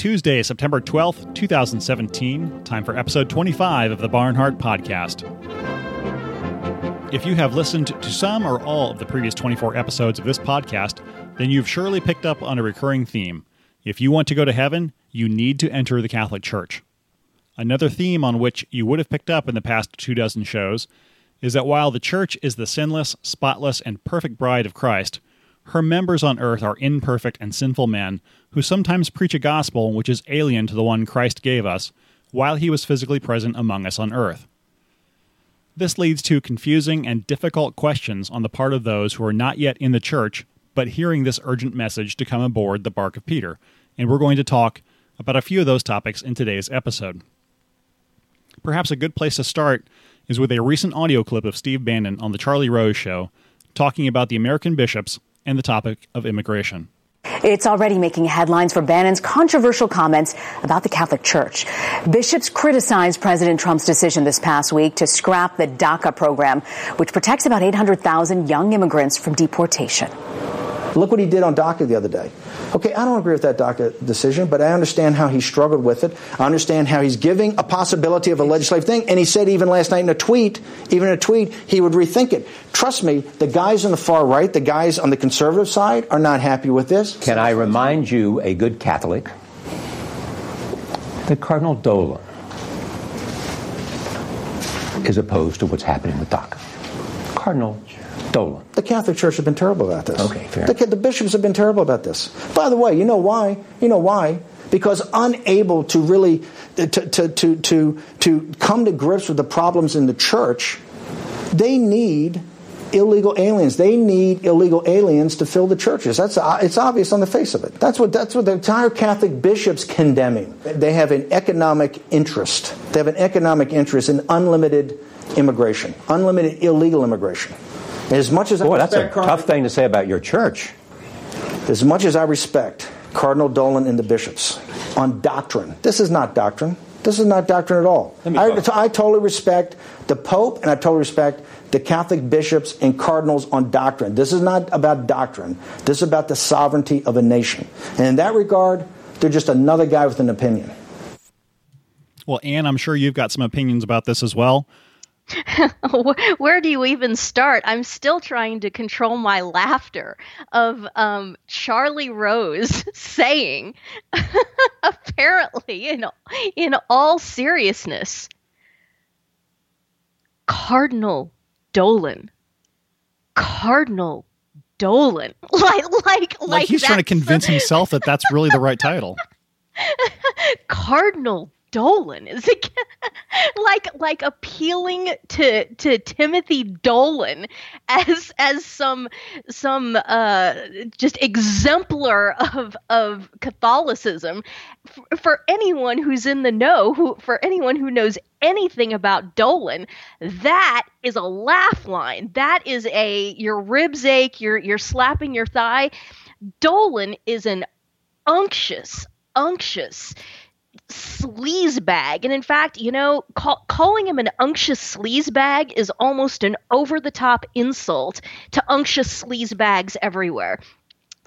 Tuesday, September 12th, 2017. Time for episode 25 of the Barnhardt Podcast. If you have listened to some or all of the previous 24 episodes of this podcast, then you've surely picked up on a recurring theme. If you want to go to heaven, you need to enter the Catholic Church. Another theme on which you would have picked up in the past two dozen shows is that while the Church is the sinless, spotless, and perfect bride of Christ, her members on earth are imperfect and sinful men who sometimes preach a gospel which is alien to the one Christ gave us while he was physically present among us on earth. This leads to confusing and difficult questions on the part of those who are not yet in the church but hearing this urgent message to come aboard the barque of Peter, and we're going to talk about a few of those topics in today's episode. Perhaps a good place to start is with a recent audio clip of Steve Bannon on The Charlie Rose Show talking about the American bishops and the topic of immigration. It's already making headlines for Bannon's controversial comments about the Catholic Church. Bishops criticized President Trump's decision this past week to scrap the DACA program, which protects about 800,000 young immigrants from deportation. Look what he did on DACA the other day. Okay, I don't agree with that DACA decision, but I understand how he struggled with it. I understand how he's giving a possibility of a legislative thing, and he said even last night in a tweet, even in a tweet, he would rethink it. Trust me, the guys on the far right, the guys on the conservative side, are not happy with this. Can I remind you, a good Catholic, that Cardinal Dolan is opposed to what's happening with DACA? Cardinal Dolan. The Catholic Church has been terrible about this. Okay, fair. The, the bishops have been terrible about this. By the way, you know why? You know why? Because unable to really to, to, to, to, to come to grips with the problems in the church, they need illegal aliens. They need illegal aliens to fill the churches. That's it's obvious on the face of it. That's what that's what the entire Catholic bishops condemning. They have an economic interest. They have an economic interest in unlimited immigration, unlimited illegal immigration. As much as Boy, I that's a Cardinal- tough thing to say about your church. as much as I respect Cardinal Dolan and the bishops on doctrine, this is not doctrine. This is not doctrine at all. I. I totally respect the Pope and I totally respect the Catholic bishops and cardinals on doctrine. This is not about doctrine. This is about the sovereignty of a nation. And in that regard, they're just another guy with an opinion. Well, Ann, I'm sure you've got some opinions about this as well. Wh- Where do you even start? I'm still trying to control my laughter of um, Charlie Rose saying, apparently, in in all seriousness, Cardinal Dolan, Cardinal Dolan, like like like, Like, he's trying to convince himself that that's really the right title. Cardinal Dolan. Is like like appealing to to Timothy Dolan as as some some uh just exemplar of of Catholicism? For, for anyone who's in the know who for anyone who knows anything about Dolan that is a laugh line. That is a your ribs ache you're you're slapping your thigh. Dolan is an unctuous unctuous sleazebag. And in fact, you know, call, calling him an unctuous sleazebag is almost an over the top insult to unctuous sleazebags everywhere.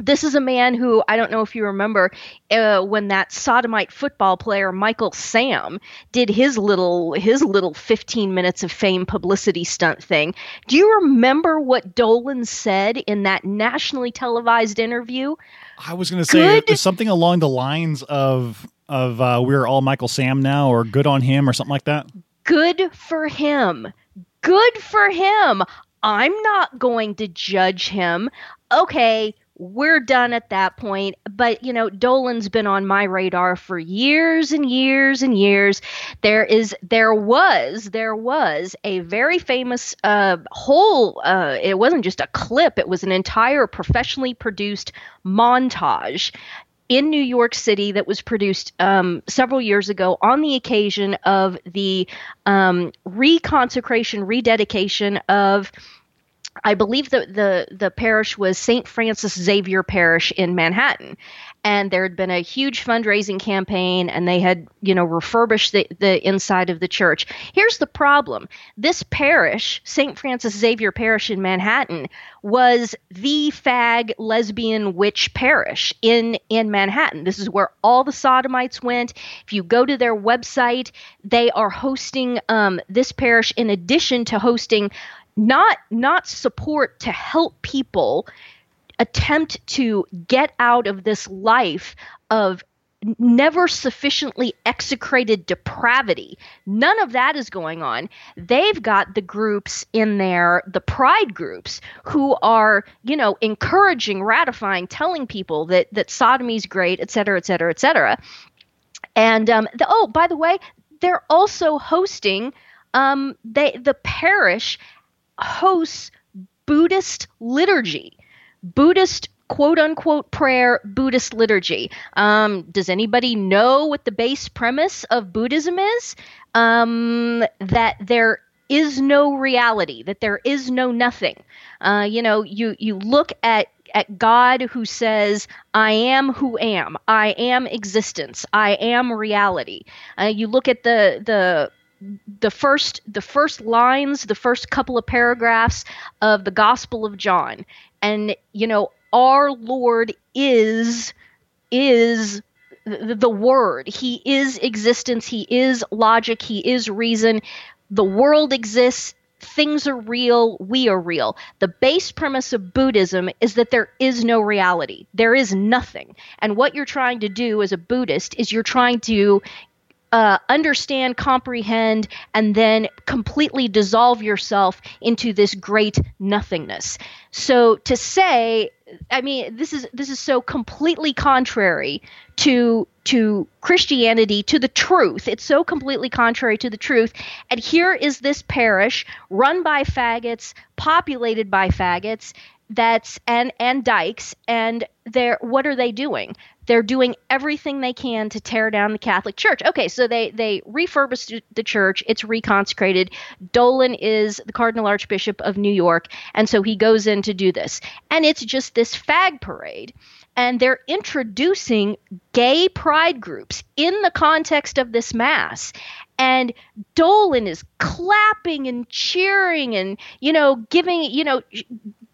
This is a man who I don't know if you remember uh, when that sodomite football player Michael Sam did his little his little 15 minutes of fame publicity stunt thing. Do you remember what Dolan said in that nationally televised interview? I was going to say Good. something along the lines of of uh, we're all Michael Sam now, or good on him, or something like that. good for him. Good for him. I'm not going to judge him. Okay, we're done at that point. But, you know, Dolan's been on my radar for years and years and years. There is, there was, there was a very famous uh, whole, uh, it wasn't just a clip, it was an entire professionally produced montage in New York City that was produced um, several years ago on the occasion of the um, reconsecration, rededication of. I believe the, the the parish was St. Francis Xavier Parish in Manhattan. And there had been a huge fundraising campaign, and they had, you know, refurbished the, the inside of the church. Here's the problem this parish, St. Francis Xavier Parish in Manhattan, was the fag lesbian witch parish in in Manhattan. This is where all the sodomites went. If you go to their website, they are hosting um, this parish in addition to hosting not not support to help people attempt to get out of this life of never sufficiently execrated depravity. None of that is going on. They've got the groups in there, the pride groups, who are, you know, encouraging, ratifying, telling people that that sodomy's great, et cetera, et cetera, et cetera. And um, the, oh, by the way, they're also hosting. Um, they the parish hosts Buddhist liturgy. Buddhist quote unquote prayer Buddhist liturgy. Um, does anybody know what the base premise of Buddhism is? Um, that there is no reality, that there is no nothing. Uh, you know, you you look at at God who says, I am who am, I am existence, I am reality. Uh, you look at the the the first the first lines the first couple of paragraphs of the gospel of john and you know our lord is is the, word he is existence he is logic he is reason the world exists things are real, we are real. The base premise of Buddhism is that there is no reality. There is nothing. And what you're trying to do as a Buddhist is you're trying to uh, understand, comprehend, and then completely dissolve yourself into this great nothingness. So to say, I mean, this is this is so completely contrary to to Christianity, to the truth. It's so completely contrary to the truth. And here is this parish run by faggots, populated by faggots, that's and and dykes and they're what are they doing they're doing everything they can to tear down the Catholic Church. Okay, so they they refurbished the church. It's reconsecrated. Dolan is the Cardinal Archbishop of New York, and so he goes in to do this. And it's just this fag parade. And they're introducing gay pride groups in the context of this mass and Dolan is clapping and cheering and you know giving you know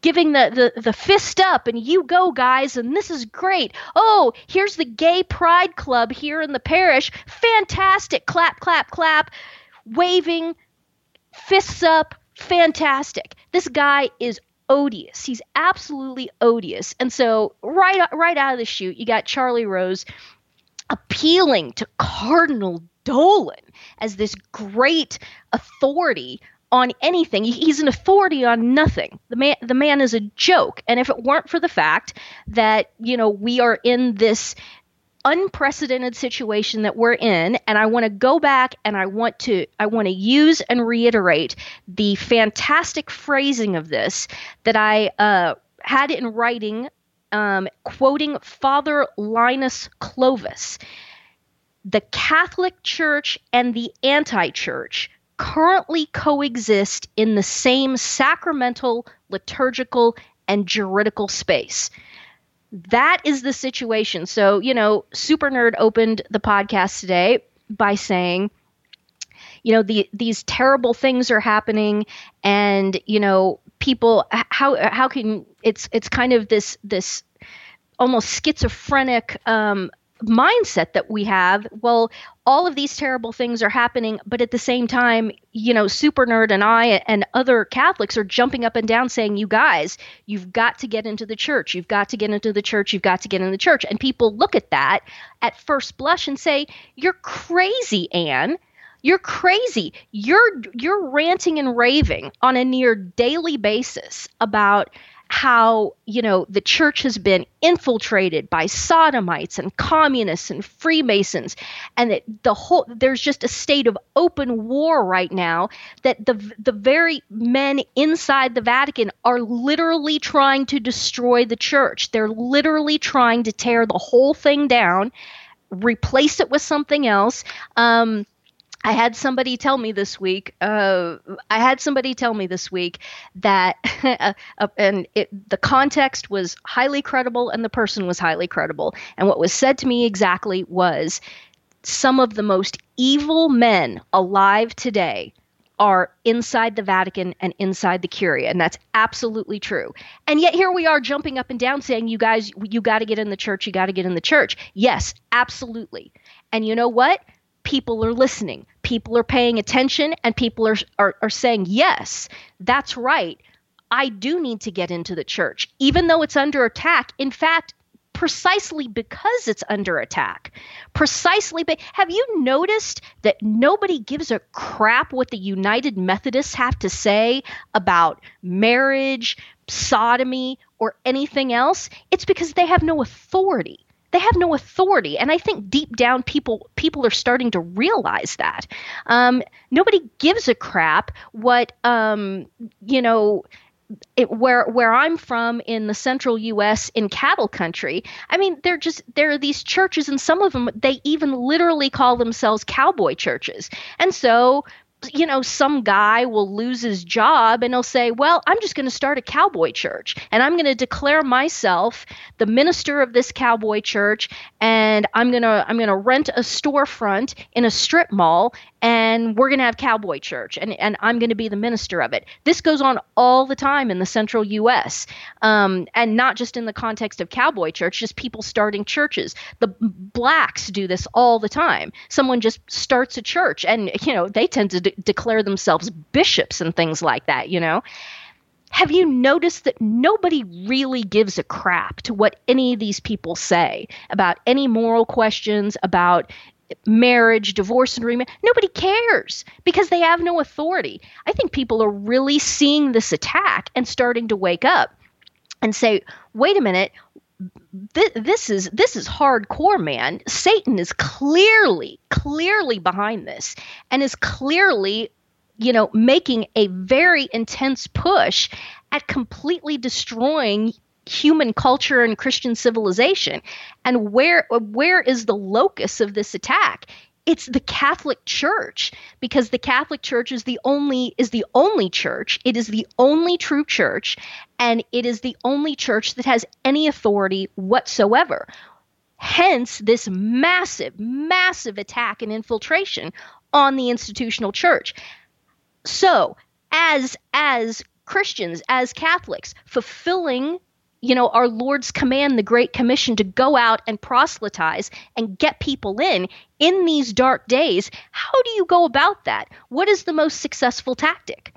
giving the, the the fist up and you go guys and this is great. Oh here's the gay pride club here in the parish. Fantastic. Clap clap clap. Waving. Fists up. Fantastic. This guy is odious. He's absolutely odious. And so right right out of the chute you got charlie rose appealing to cardinal dolan as this great authority on anything. He's an authority on nothing. The man the man is a joke. And if it weren't for the fact that, you know, we are in this unprecedented situation that we're in and I want to go back and I want to I want to use and reiterate the fantastic phrasing of this that I uh, had in writing um, quoting Father Linus Clovis. The Catholic Church and the anti church currently coexist in the same sacramental, liturgical, and juridical space. That is the situation. So, you know, Super Nerd opened the podcast today by saying, you know, the, these terrible things are happening, and you know, people how how can it's it's kind of this this almost schizophrenic um, mindset that we have well all of these terrible things are happening but at the same time you know super nerd and i and other catholics are jumping up and down saying you guys you've got to get into the church. You've got to get into the church. You've got to get in the church. And people look at that at first blush and say you're crazy ann you're crazy. You're you're ranting and raving on a near daily basis about how you know the church has been infiltrated by sodomites and communists and freemasons. And that the whole there's just a state of open war right now that the the very men inside the Vatican are literally trying to destroy the church. They're literally trying to tear the whole thing down replace it with something else. Um, I had somebody tell me this week. Uh, I had somebody tell me this week that, uh, and it, the context was highly credible, and the person was highly credible. And what was said to me exactly was, some of the most evil men alive today are inside the Vatican and inside the Curia, and that's absolutely true. And yet here we are jumping up and down saying, "You guys, you got to get in the church. You got to get in the church." Yes, absolutely. And you know what? People are listening, people are paying attention, and people are, are, are saying, yes, that's right. I do need to get into the church, even though it's under attack. In fact, precisely because it's under attack. Precisely, but have you noticed that nobody gives a crap what the United Methodists have to say about marriage, sodomy, or anything else? It's because they have no authority they have no authority. And i think deep down people people are starting to realize that. Um, nobody gives a crap what um, you know it, where where I'm from in the central U.S. in cattle country, I mean, they're just there are these churches, and some of them they even literally call themselves cowboy churches, and so you know, some guy will lose his job and he'll say, Well, I'm just going to start a cowboy church and I'm going to declare myself the minister of this cowboy church and I'm going to I'm going to rent a storefront in a strip mall and we're going to have cowboy church and, and i'm going to be the minister of it. This goes on all the time in the central us um, and not just in the context of cowboy church just people starting churches. The blacks do this all the time. Someone just starts a church and you know they tend to de- declare themselves bishops and things like that you know? Have you noticed that nobody really gives a crap to what any of these people say about any moral questions about marriage, divorce and remarriage. Nobody cares because they have no authority. I think people are really seeing this attack and starting to wake up and say, "Wait a minute, this is this is hardcore, man. Satan is clearly, clearly behind this and is clearly, you know, making a very intense push at completely destroying human culture and Christian civilization. And where where is the locus of this attack? It's the Catholic Church because the Catholic Church is the only is the only church. It is the only true church and it is the only church that has any authority whatsoever. Hence this massive massive attack and infiltration on the institutional church. So, as as Christians, as Catholics, fulfilling you know, our Lord's command, the Great Commission, to go out and proselytize and get people in in these dark days. How do you go about that? What is the most successful tactic?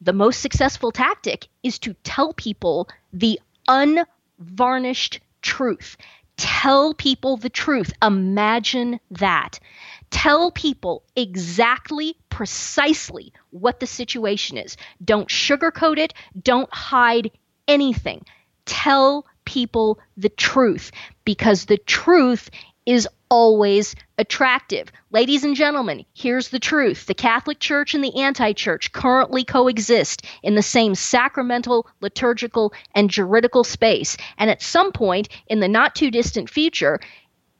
The most successful tactic is to tell people the unvarnished truth. Tell people the truth. Imagine that. Tell people exactly, precisely what the situation is. Don't sugarcoat it. Don't hide anything tell people the truth because the truth is always attractive. Ladies and gentlemen, here's the truth. The Catholic Church and the anti church currently coexist in the same sacramental, liturgical, and juridical space. And at some point in the not too distant future,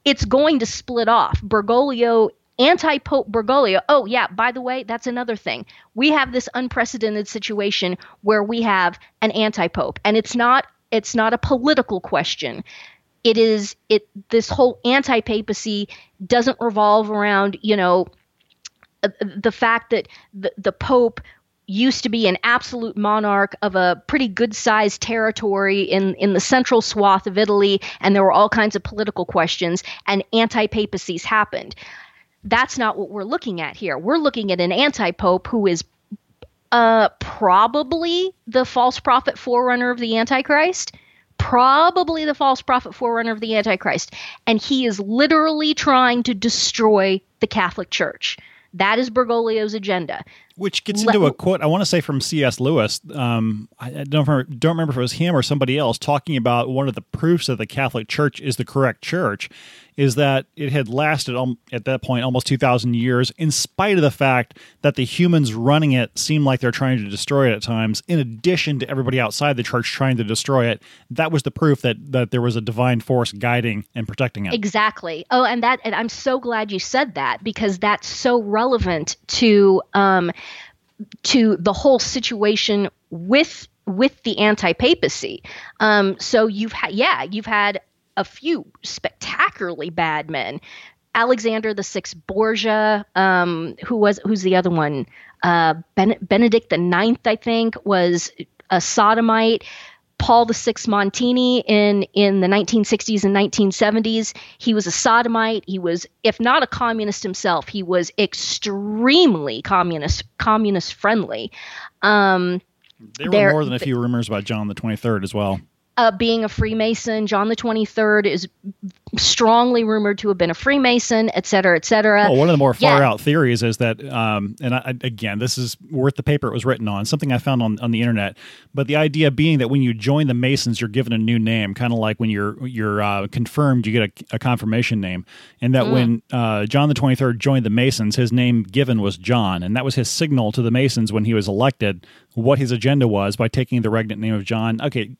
it's going to split off. Bergoglio anti Pope Bergoglio. Oh, yeah, by the way, that's another thing. We have this unprecedented situation where we have an anti Pope, and it's not it's not a political question it is it this whole anti-papacy doesn't revolve around you know uh, the fact that the, the pope used to be an absolute monarch of a pretty good sized territory in, in the central swath of Italy, and there were all kinds of political questions, and anti papacies happened. That's not what we're looking at here. We're looking at an anti pope who is uh, probably the false prophet forerunner of the Antichrist. Probably the false prophet forerunner of the Antichrist. And he is literally trying to destroy the Catholic Church. That is Bergoglio's agenda. Which gets into a quote I want to say from C.S. Lewis. Um, I, don't remember, don't remember if it was him or somebody else talking about one of the proofs that the Catholic Church is the correct church is that it had lasted at that point almost 2,000 years, in spite of the fact that the humans running it seemed like they're trying to destroy it at times, in addition to everybody outside the church trying to destroy it. That was the proof that, that there was a divine force guiding and protecting it. Exactly. Oh, and that, and I'm so glad you said that because that's so relevant to, um, to the whole situation with with the anti-papacy. Um, so you've had, yeah, you've had a few spectacularly bad men. Alexander the Sixth Borgia, um, who was who's the other one? Uh, ben- Benedict the Ninth, I think, was a sodomite. Paul VI Montini in in the 1960s and 1970s. He was a sodomite. He was, if not a communist himself, he was extremely communist communist friendly. Um, there were more than a few rumors about John the 23rd as well uh, being a Freemason. John the 23rd is strongly rumored to have been a Freemason, et cetera, et cetera. Well, one of the more far yeah. out theories is that, um, and I, again, this is worth the paper it was written on, something I found on, on the internet. But the idea being that when you join the Masons, you're given a new name, kind of like when you're you're uh, confirmed, you get a, a, confirmation name, and that mm. when uh, John the 23rd joined the Masons, his name given was John, and that was his signal to the Masons when he was elected what his agenda was by taking the regnant name of John. Okay,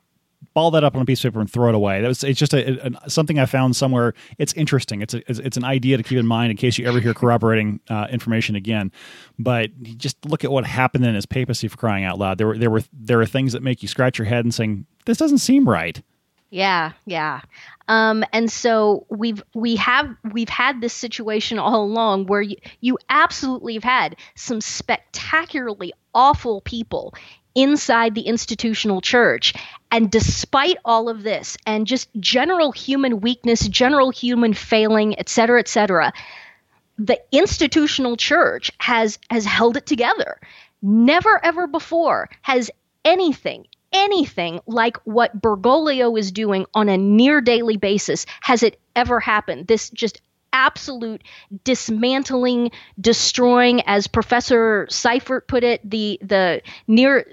ball that up on a piece of paper and throw it away. That was it's just a, a, something I found somewhere. It's interesting. It's a, it's an idea to keep in mind in case you ever hear corroborating uh, information again. But just look at what happened in his papacy for crying out loud. There were there were there are things that make you scratch your head and saying this doesn't seem right. Yeah, yeah. Um, and so we've we have we've had this situation all along where you, you absolutely have had some spectacularly awful people inside the institutional church. And despite all of this and just general human weakness, general human failing, et cetera, et cetera, the institutional church has has held it together. Never ever before has anything anything like what Bergoglio is doing on a near daily basis has it ever happened. This just absolute dismantling, destroying, as Professor Seifert put it, the the near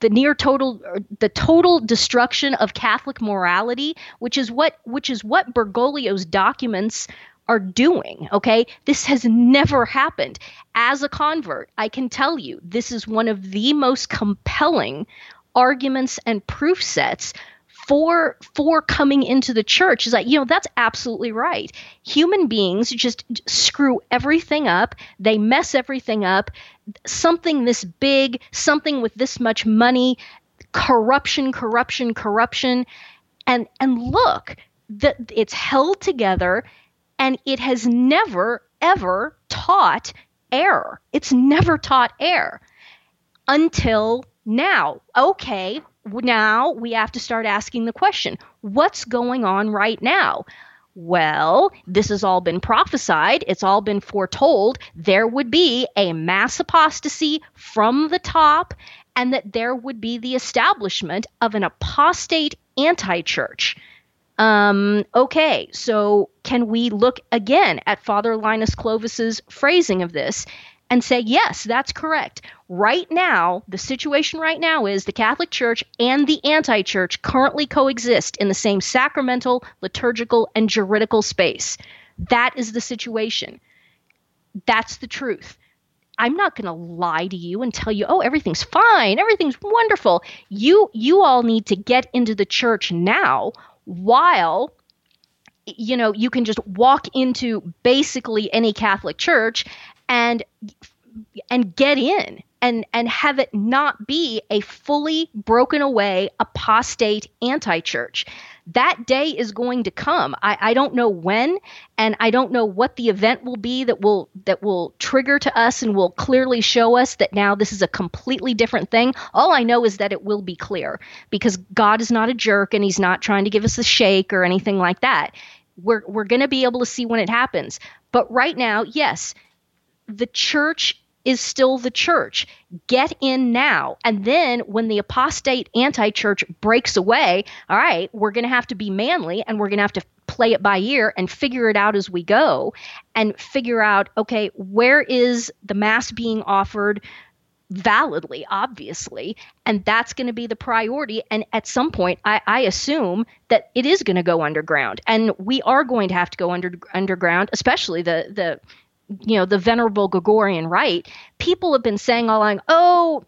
the near total the total destruction of Catholic morality, which is what which is what Bergoglio's documents are doing. Okay, this has never happened. As a convert, I can tell you this is one of the most compelling arguments and proof sets for for coming into the church is like you know that's absolutely right. Human beings just screw everything up. They mess everything up. Something this big something with this much money corruption corruption corruption. And and look that it's held together and it has never ever taught error. It's never taught error until now. Okay now we have to start asking the question what's going on right now? Well, this has all been prophesied, it's all been foretold. There would be a mass apostasy from the top, and that there would be the establishment of an apostate anti church. Um, okay, so can we look again at Father Linus Clovis's phrasing of this and say, yes, that's correct. Right now, the situation right now is the Catholic Church and the anti church currently coexist in the same sacramental, liturgical, and juridical space. That is the situation. That's the truth. I'm not going to lie to you and tell you, "Oh, everything's fine. Everything's wonderful." You you all need to get into the church now while you know, you can just walk into basically any Catholic church and and get in and and have it not be a fully broken away apostate anti-church. That day is going to come. I, I don't know when and i don't know what the event will be that will that will trigger to us and will clearly show us that now this is a completely different thing. All i know is that it will be clear because god is not a jerk and he's not trying to give us a shake or anything like that. We're we're going to be able to see when it happens. But right now yes the church is still the church. Get in now. And then when the apostate anti church breaks away, all right, we're going to have to be manly and we're going to have to play it by ear and figure it out as we go and figure out okay, where is the Mass being offered? validly, obviously, and that's going to be the priority. And at some point, I, I assume that it is going to go underground, and we are going to have to go under underground, especially the the you know the venerable Gregorian rite. People have been saying all along, oh.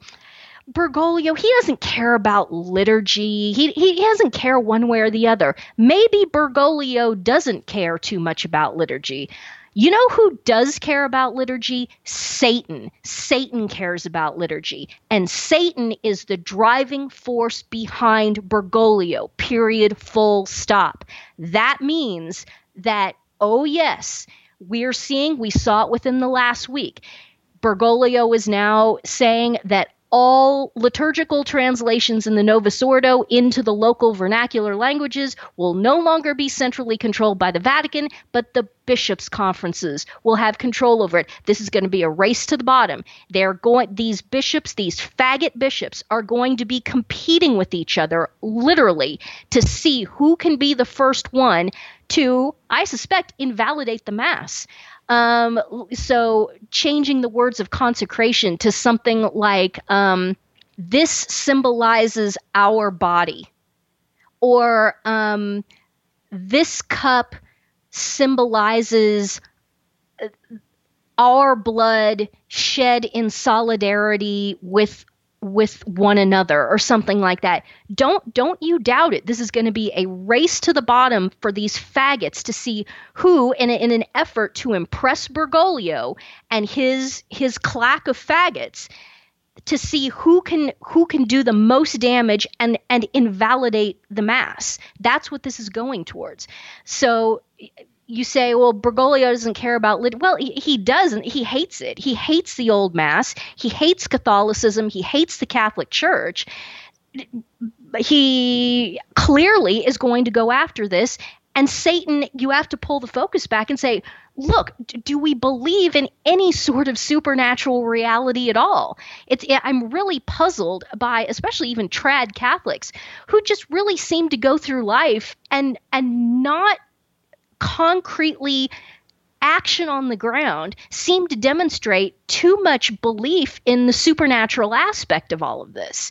Bergoglio, he doesn't care about liturgy. He, he doesn't care one way or the other. Maybe Bergoglio doesn't care too much about liturgy. You know who does care about liturgy? Satan. Satan cares about liturgy. And Satan is the driving force behind Bergoglio, period, full stop. That means that, oh, yes, we're seeing, we saw it within the last week. Bergoglio is now saying that all liturgical translations in the Novus Ordo into the local vernacular languages will no longer be centrally controlled by the Vatican, but the bishops' conferences will have control over it. This is going to be a race to the bottom. They're going these bishops, these faggot bishops are going to be competing with each other literally to see who can be the first one to I suspect invalidate the mass. Um, so changing the words of consecration to something like um, this symbolizes our body, or um, this cup symbolizes uh, our blood shed in solidarity with with one another or something like that. Don't don't you doubt it. This is going to be a race to the bottom for these faggots to see who in, a, in an effort to impress Bergoglio and his his claque of faggots to see who can who can do the most damage and and invalidate the mass. That's what this is going towards. So you say, well, Bergoglio doesn't care about lit. Well, he, he doesn't. He hates it. He hates the old mass. He hates Catholicism. He hates the Catholic Church. He clearly is going to go after this. And Satan, you have to pull the focus back and say, look, do we believe in any sort of supernatural reality at all? It's I'm really puzzled by especially even trad Catholics who just really seem to go through life and and not concretely action on the ground seem to demonstrate too much belief in the supernatural aspect of all of this.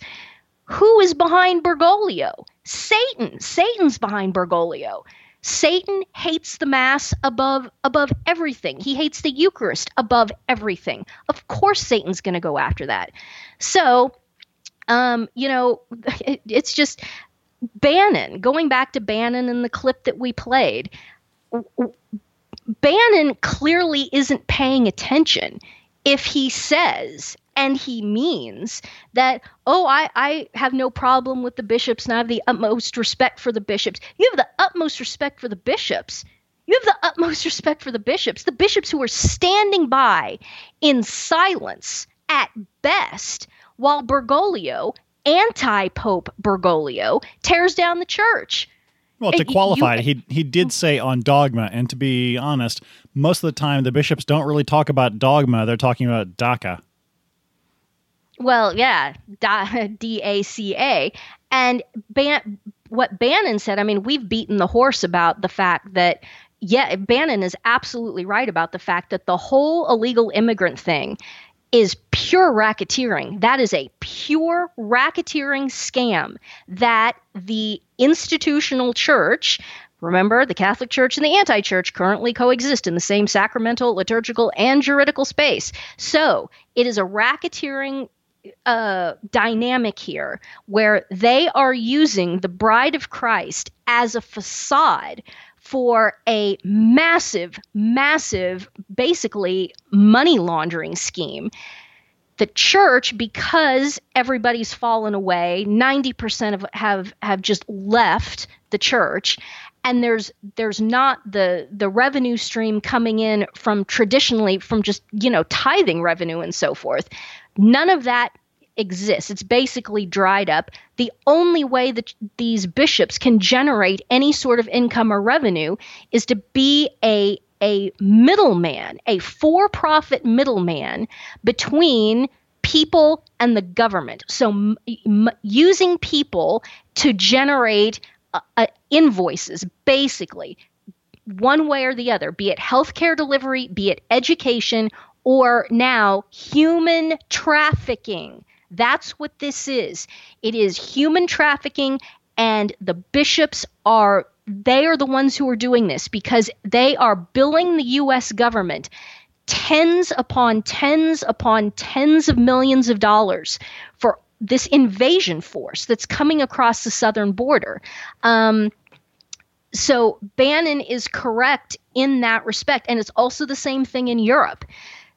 Who is behind Bergoglio? Satan. Satan's behind Bergoglio. Satan hates the mass above above everything. He hates the Eucharist above everything. Of course Satan's going to go after that. So, um, you know, it, it's just Bannon, going back to Bannon and the clip that we played. Bannon clearly isn't paying attention if he says and he means that, oh, I, I have no problem with the bishops and I have the utmost respect for the bishops. You have the utmost respect for the bishops. You have the utmost respect for the bishops, the bishops who are standing by in silence at best while Bergoglio, anti Pope Bergoglio, tears down the church. Well, to qualify it, he he did mm-hmm. say on dogma, and to be honest, most of the time the bishops don't really talk about dogma; they're talking about DACA. Well, yeah, D A C A, and Ban- what Bannon said. I mean, we've beaten the horse about the fact that yeah, Bannon is absolutely right about the fact that the whole illegal immigrant thing is pure racketeering. That is a pure racketeering scam that the institutional church, remember, the Catholic Church and the anti church currently coexist in the same sacramental, liturgical, and juridical space. So it is a racketeering uh, dynamic here where they are using the bride of Christ as a facade for a massive, massive, basically money laundering scheme. The church, because everybody's fallen away, 90% of have have just left the church, and there's there's not the the revenue stream coming in from traditionally from just you know tithing revenue and so forth. None of that exists. It's basically dried up. The only way that these bishops can generate any sort of income or revenue is to be a a middleman, a for-profit middleman between people and the government. So m- m- using people to generate uh, uh, invoices, basically, one way or the other, be it healthcare delivery, be it education, or now human trafficking. That's what this is. It is human trafficking, and the bishops are they are the ones who are doing this because they are billing the US government tens upon tens upon tens of millions of dollars for this invasion force that's coming across the southern border. Um, so Bannon is correct in that respect. And it's also the same thing in Europe.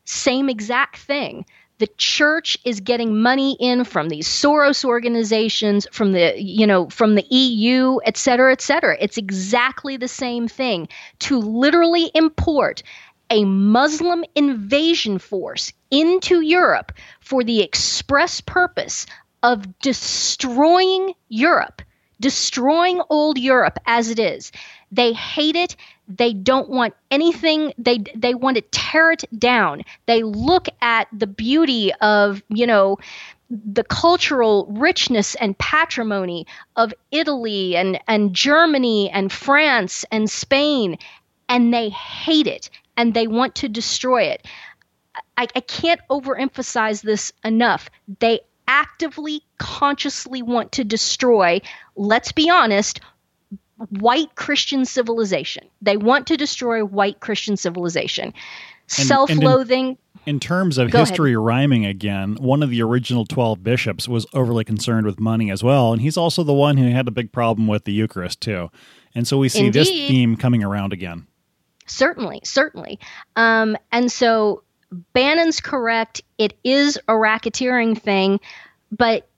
Same exact thing. The church is getting money in from these Soros organizations, from the, you know, from the EU, et cetera, et cetera. It's exactly the same thing to literally import a Muslim invasion force into Europe for the express purpose of destroying Europe, destroying old Europe as it is. They hate it. They don't want anything. They they want to tear it down. They look at the beauty of you know the cultural richness and patrimony of Italy and and Germany and France and Spain, and they hate it and they want to destroy it. I, I can't overemphasize this enough. They actively, consciously want to destroy, let's be honest, white Christian civilization. They want to destroy white Christian civilization. Self loathing. In, in, terms of history ahead. rhyming again, one of the original 12 bishops was overly concerned with money as well. And he's also the one who had a big problem with the Eucharist, too. And so we see Indeed. this theme coming around again. Certainly, certainly. Um, and so Bannon's correct. It is a racketeering thing, but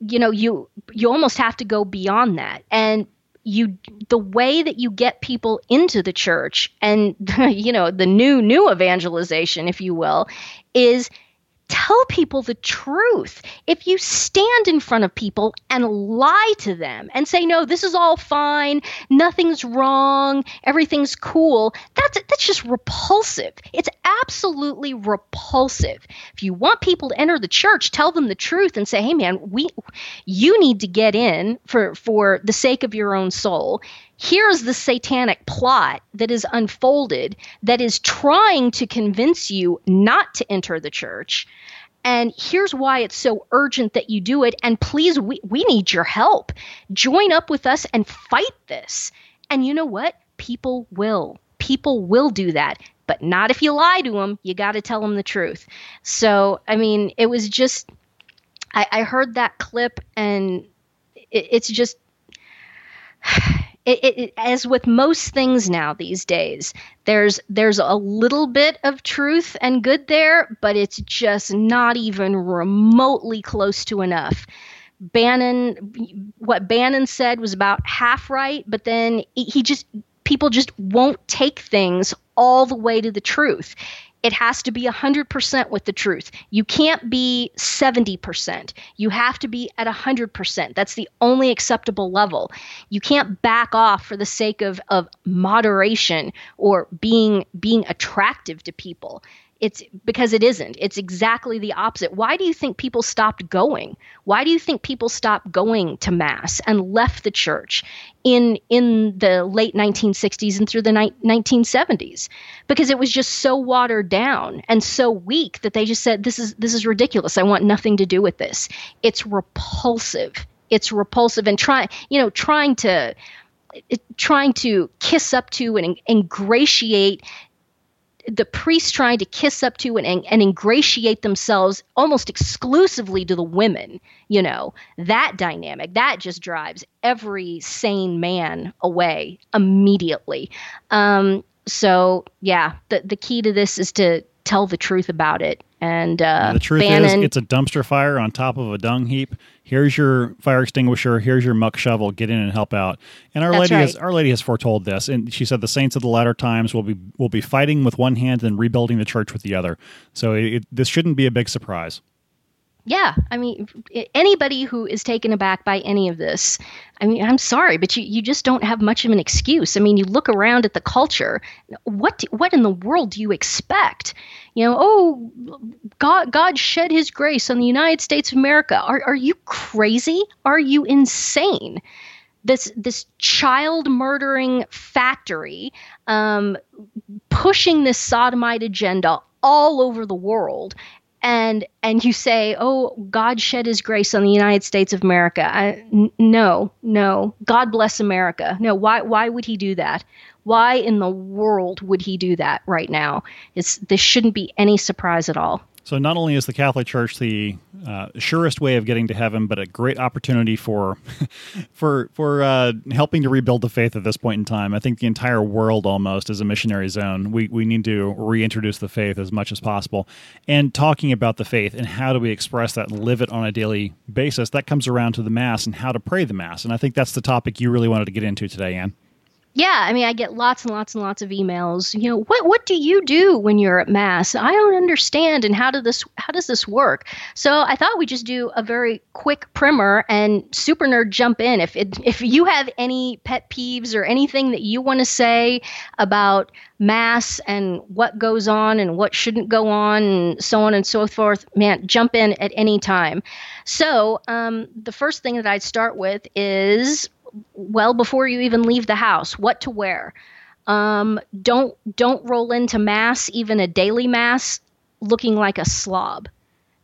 you know, you you almost have to go beyond that. And you the way that you get people into the church and you know the new new evangelization if you will is tell people the truth. If you stand in front of people and lie to them and say, no, this is all fine, nothing's wrong, everything's cool, that's, that's just repulsive. It's absolutely repulsive. If you want people to enter the church, tell them the truth and say, hey, man, we, you need to get in for, for the sake of your own soul here's the satanic plot that is unfolded that is trying to convince you not to enter the church. And here's why it's so urgent that you do it. And please, we, we need your help. Join up with us and fight this. And you know what? People will. People will do that, but not if you lie to them. You got to tell them the truth. So, I mean, it was just, I, I heard that clip and it, it's just it, it, as with most things now these days, there's there's a little bit of truth and good there, but it's just not even remotely close to enough. Bannon, what Bannon said was about half right, but then he just people just won't take things all the way to the truth it has to be 100% with the truth. You can't be 70%. You have to be at 100%. That's the only acceptable level. You can't back off for the sake of, of moderation or being being attractive to people. It's because it isn't. It's exactly the opposite. Why do you think people stopped going? Why do you think people stopped going to mass and left the church in in the late 1960s and through the ni- 1970s? Because it was just so watered down and so weak that they just said this is this is ridiculous. I want nothing to do with this. It's repulsive. It's repulsive and trying, you know, trying to trying to kiss up to and ingratiate the priests trying to kiss up to and, and ingratiate themselves almost exclusively to the women, you know, that dynamic, that just drives every sane man away immediately. Um, so, yeah, the, the key to this is to tell the truth about it. And uh, the truth Bannon, is, it's a dumpster fire on top of a dung heap. Here's your fire extinguisher. Here's your muck shovel. Get in and help out. And Our Lady right. has Our Lady has foretold this, and she said the saints of the latter times will be will be fighting with one hand and rebuilding the church with the other. So it, this shouldn't be a big surprise yeah, I mean, anybody who is taken aback by any of this, I mean, I'm sorry, but you, you just don't have much of an excuse. I mean, you look around at the culture. What do, what in the world do you expect? You know, oh, God God shed His grace on the United States of America. Are are you crazy? Are you insane? This this child murdering factory um, pushing this sodomite agenda all over the world and and you say, "Oh, God shed His grace on the United States of America." I, n- no, no. God bless America. No, why why would He do that? Why in the world would He do that right now? It's this shouldn't be any surprise at all. So not only is the Catholic Church the uh, surest way of getting to heaven, but a great opportunity for for for uh, helping to rebuild the faith at this point in time. I think the entire world almost is a missionary zone. We we need to reintroduce the faith as much as possible, and talking about the faith and how do we express that, and live it on a daily basis. That comes around to the mass and how to pray the mass. And I think that's the topic you really wanted to get into today, Ann yeah, I mean, I get lots and lots and lots of emails. You know, what what do you do when you're at mass? I don't understand, and how does this how does this work? So I thought we'd just do a very quick primer, and super nerd jump in if it, if you have any pet peeves or anything that you want to say about mass and what goes on and what shouldn't go on and so on and so forth. Man, jump in at any time. So um, the first thing that I'd start with is well before you even leave the house what to wear. Um, don't don't roll into mass, even a daily mass, looking like a slob.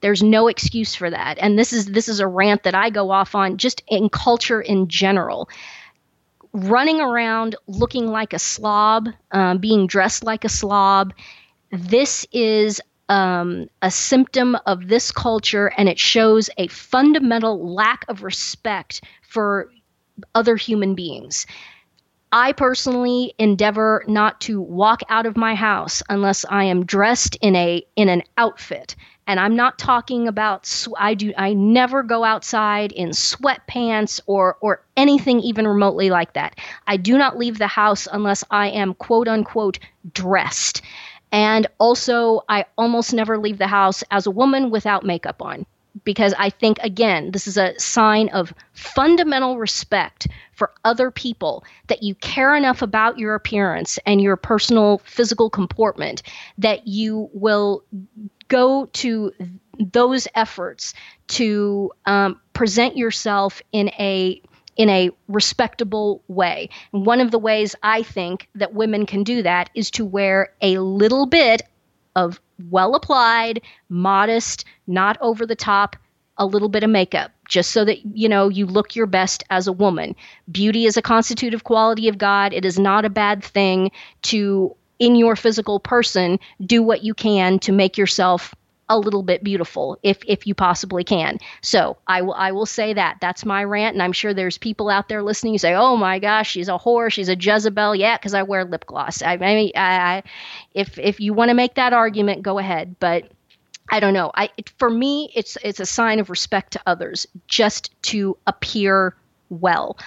There's no excuse for that. And this is this is a rant that I go off on just in culture in general. Running around looking like a slob, um, being dressed like a slob, this is um, a symptom of this culture, and it shows a fundamental lack of respect for other human beings. I personally endeavor not to walk out of my house unless I am dressed in a in an outfit. And I'm not talking about I do I never go outside in sweatpants or or anything even remotely like that. I do not leave the house unless I am quote unquote dressed. And also I almost never leave the house as a woman without makeup on because I think, again, this is a sign of fundamental respect for other people that you care enough about your appearance and your personal physical comportment that you will go to those efforts to um, present yourself in a in a respectable way. And one of the ways I think that women can do that is to wear a little bit of well applied, modest, not over the top, a little bit of makeup just so that you know you look your best as a woman. Beauty is a constitutive quality of God. It is not a bad thing to in your physical person do what you can to make yourself a little bit beautiful if if you possibly can. So I will I will say that that's my rant, and I'm sure there's people out there listening who say, "Oh my gosh, she's a whore, she's a Jezebel." Yeah, because I wear lip gloss. I, I I, if if you want to make that argument, go ahead, but. I don't know. I it, for me, it's it's a sign of respect to others just to appear well.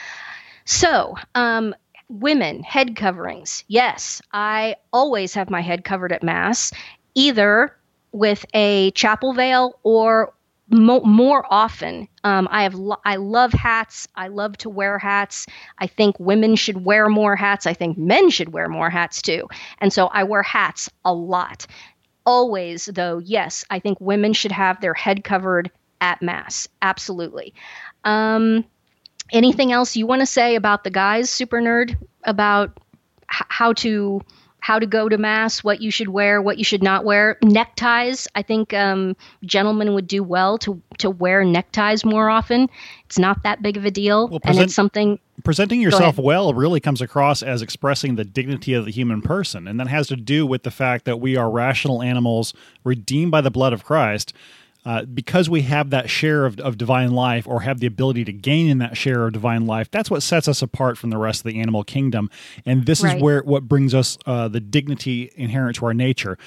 So, um, women head coverings. Yes, I always have my head covered at mass, either with a chapel veil or mo- more often um, i have lo- i love hats. I love to wear hats. I think women should wear more hats. I think men should wear more hats too. And so i wear hats a lot. Always though yes i think women should have their head covered at mass. Absolutely. Um, anything else you want to say about the guys super nerd about h- how to how to go to mass, what you should wear, what you should not wear. Neckties, I think um, gentlemen would do well to to wear neckties more often. It's not that big of a deal, well, present, and it's something. Presenting yourself well really comes across as expressing the dignity of the human person, and that has to do with the fact that we are rational animals redeemed by the blood of Christ uh, because we have that share of, of divine life or have the ability to gain in that share of divine life, that's what sets us apart from the rest of the animal kingdom. And this right. is where what brings us uh, the dignity inherent to our nature.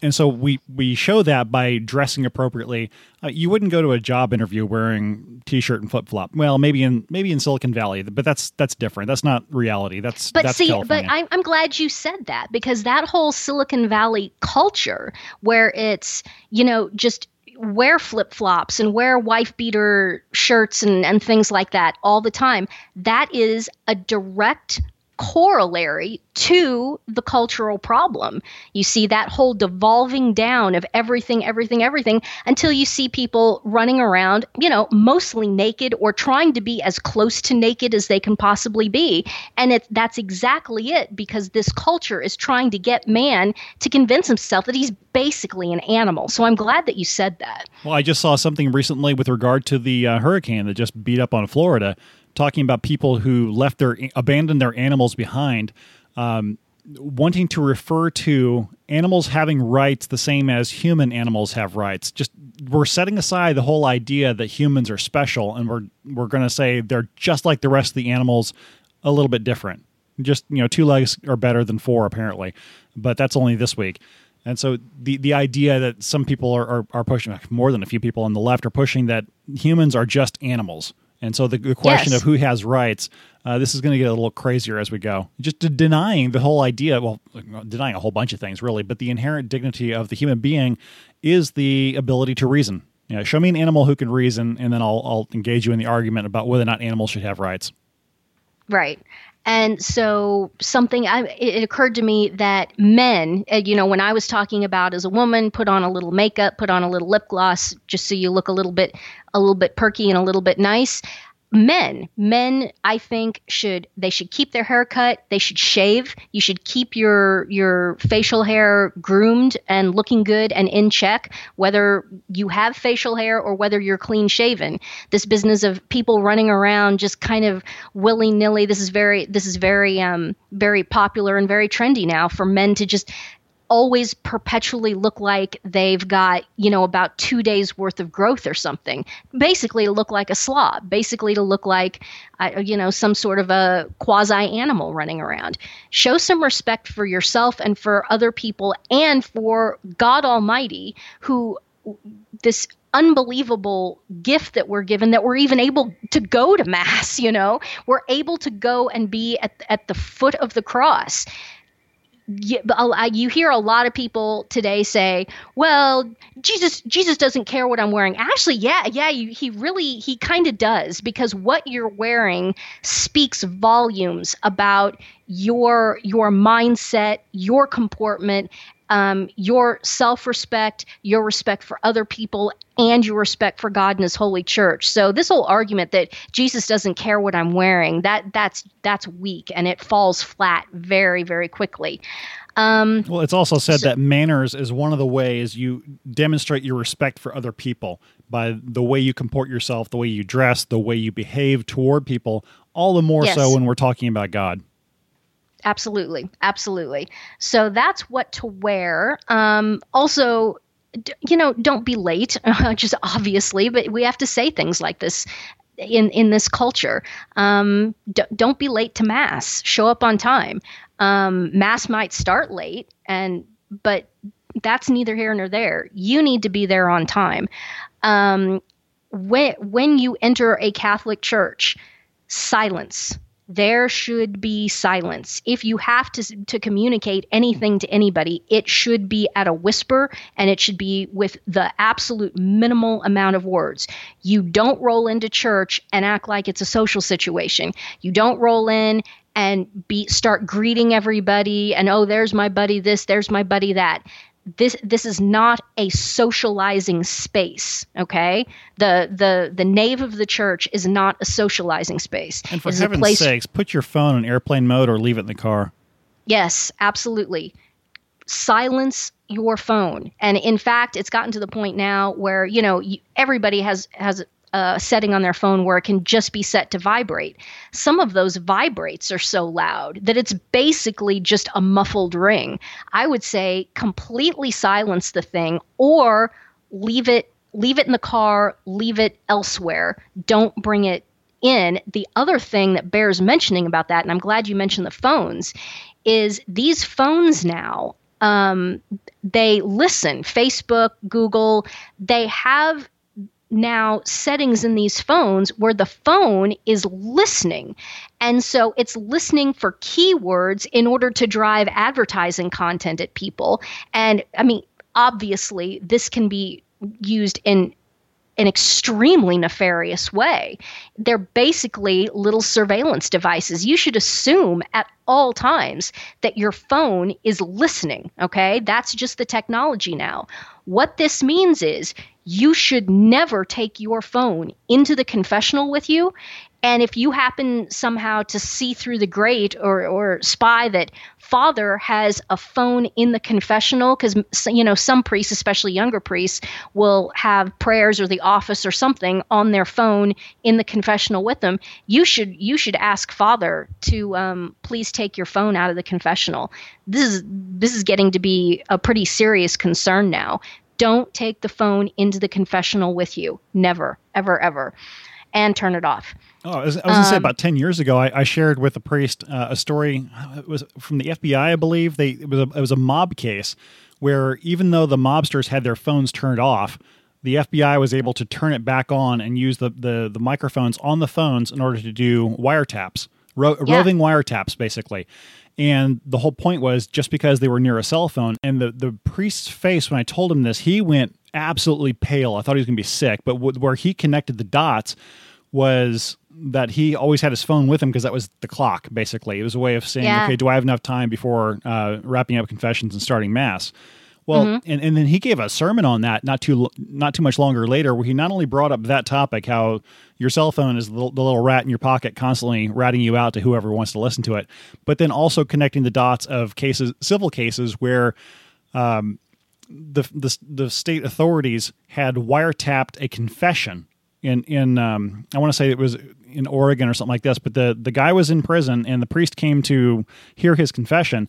And so we we show that by dressing appropriately. Uh, you wouldn't go to a job interview wearing t-shirt and flip flop. Well, maybe in maybe in Silicon Valley, but that's that's different. That's not reality. That's but that's see, California. but I'm, I'm glad you said that because that whole Silicon Valley culture, where it's you know just wear flip flops and wear wife beater shirts and, and things like that all the time. That is a direct corollary to the cultural problem. You see that whole devolving down of everything, everything, everything until you see people running around, you know, mostly naked or trying to be as close to naked as they can possibly be. And it, that's exactly it because this culture is trying to get man to convince himself that he's basically an animal. So I'm glad that you said that. Well, I just saw something recently with regard to the uh, hurricane that just beat up on Florida talking about people who left their abandoned their animals behind, um, wanting to refer to animals having rights the same as human animals have rights. Just we're setting aside the whole idea that humans are special, and we're we're going to say they're just like the rest of the animals, a little bit different. Just you know, two legs are better than four apparently, but that's only this week. And so the the idea that some people are, are, are pushing, more than a few people on the left are pushing that humans are just animals and so the, the question yes. of who has rights, uh, this is going to get a little crazier as we go. Just denying the whole idea, well, denying a whole bunch of things, really, but the inherent dignity of the human being is the ability to reason. You know, show me an animal who can reason, and then I'll, I'll engage you in the argument about whether or not animals should have rights. Right. And so something I, it occurred to me that men, uh, you know, when I was talking about as a woman, put on a little makeup, put on a little lip gloss, just so you look a little bit, a little bit perky and a little bit nice. Men men i think should they should keep their hair cut. They should shave. You should keep your your facial hair groomed and looking good and in check whether you have facial hair or whether you're clean shaven. This business of people running around just kind of willy-nilly this is very this is very um very popular and very trendy now for men to just always perpetually look like they've got, you know, about two days worth of growth or something. Basically, to look like a slob, basically, to look like, uh, you know, some sort of a quasi animal running around. Show some respect for yourself and for other people and for God Almighty, who this unbelievable gift that we're given that we're even able to go to mass you know we're able to go and be at, at the foot of the cross you, you hear a lot of people today say, "Well, Jesus Jesus doesn't care what I'm wearing." Actually, yeah, yeah, he really he kind of does because what you're wearing speaks volumes about your your mindset, your comportment, um, your self respect, your respect for other people, and your respect for God and His holy church. So this whole argument that Jesus doesn't care what I'm wearing that that's that's weak and it falls flat very very quickly. Um, well, it's also said so, that manners is one of the ways you demonstrate your respect for other people by the way you comport yourself, the way you dress, the way you behave toward people. All the more yes. so when we're talking about God. Absolutely, absolutely. So that's what to wear. Um, also, you know, don't be late, just obviously, but we have to say things like this in in this culture. Um, d- don't be late to mass. Show up on time. Um, mass might start late, and but that's neither here nor there. You need to be there on time. Um, when when you enter a Catholic church, silence there should be silence. If you have to, to communicate anything to anybody, it should be at a whisper and it should be with the absolute minimal amount of words. You don't roll into church and act like it's a social situation. You don't roll in and be start greeting everybody and oh there's my buddy this there's my buddy that this this is not a socializing space okay? The the the nave of the church is not a socializing space. And for heaven's place, sakes put your phone on airplane mode or leave it in the car. Yes absolutely. Silence your phone. And in fact it's gotten to the point now where you know everybody has has a setting on their phone where it can just be set to vibrate. Some of those vibrates are so loud that it's basically just a muffled ring. I would say completely silence the thing or leave it leave it in the car, leave it elsewhere. Don't bring it in. The other thing that bears mentioning about that, and I'm glad you mentioned the phones, is these phones now um, they listen facebook google they have now settings in these phones where the phone is listening. And so it's listening for keywords in order to drive advertising content at people. And I mean, obviously, this can be used in an extremely nefarious way. They're basically little surveillance devices. You should assume at all times that your phone is listening. Okay. That's just the technology now. What this means is you should never take your phone into the confessional with you and if you happen somehow to see through the grate or, or spy that father has a phone in the confessional, because, you know, some priests, especially younger priests, will have prayers or the office or something on their phone in the confessional with them, you should, you should ask father to um, please take your phone out of the confessional. This is, this is getting to be a pretty serious concern now. Don't take the phone into the confessional with you. Never, ever, ever. And turn it off. Oh, I was, was going to say um, about ten years ago, I, I shared with a priest uh, a story. It was from the FBI, I believe. They it was a, it was a mob case where even though the mobsters had their phones turned off, the FBI was able to turn it back on and use the the, the microphones on the phones in order to do wiretaps, ro- yeah. roving wiretaps, basically. And the whole point was just because they were near a cell phone. And the, the priest's face, when I told him this, he went absolutely pale. I thought he was going to be sick. But w- where he connected the dots was that he always had his phone with him because that was the clock basically it was a way of saying yeah. okay do i have enough time before uh, wrapping up confessions and starting mass well mm-hmm. and, and then he gave a sermon on that not too not too much longer later where he not only brought up that topic how your cell phone is the, the little rat in your pocket constantly ratting you out to whoever wants to listen to it but then also connecting the dots of cases civil cases where um, the, the the state authorities had wiretapped a confession in in um, I want to say it was in Oregon or something like this. But the the guy was in prison, and the priest came to hear his confession,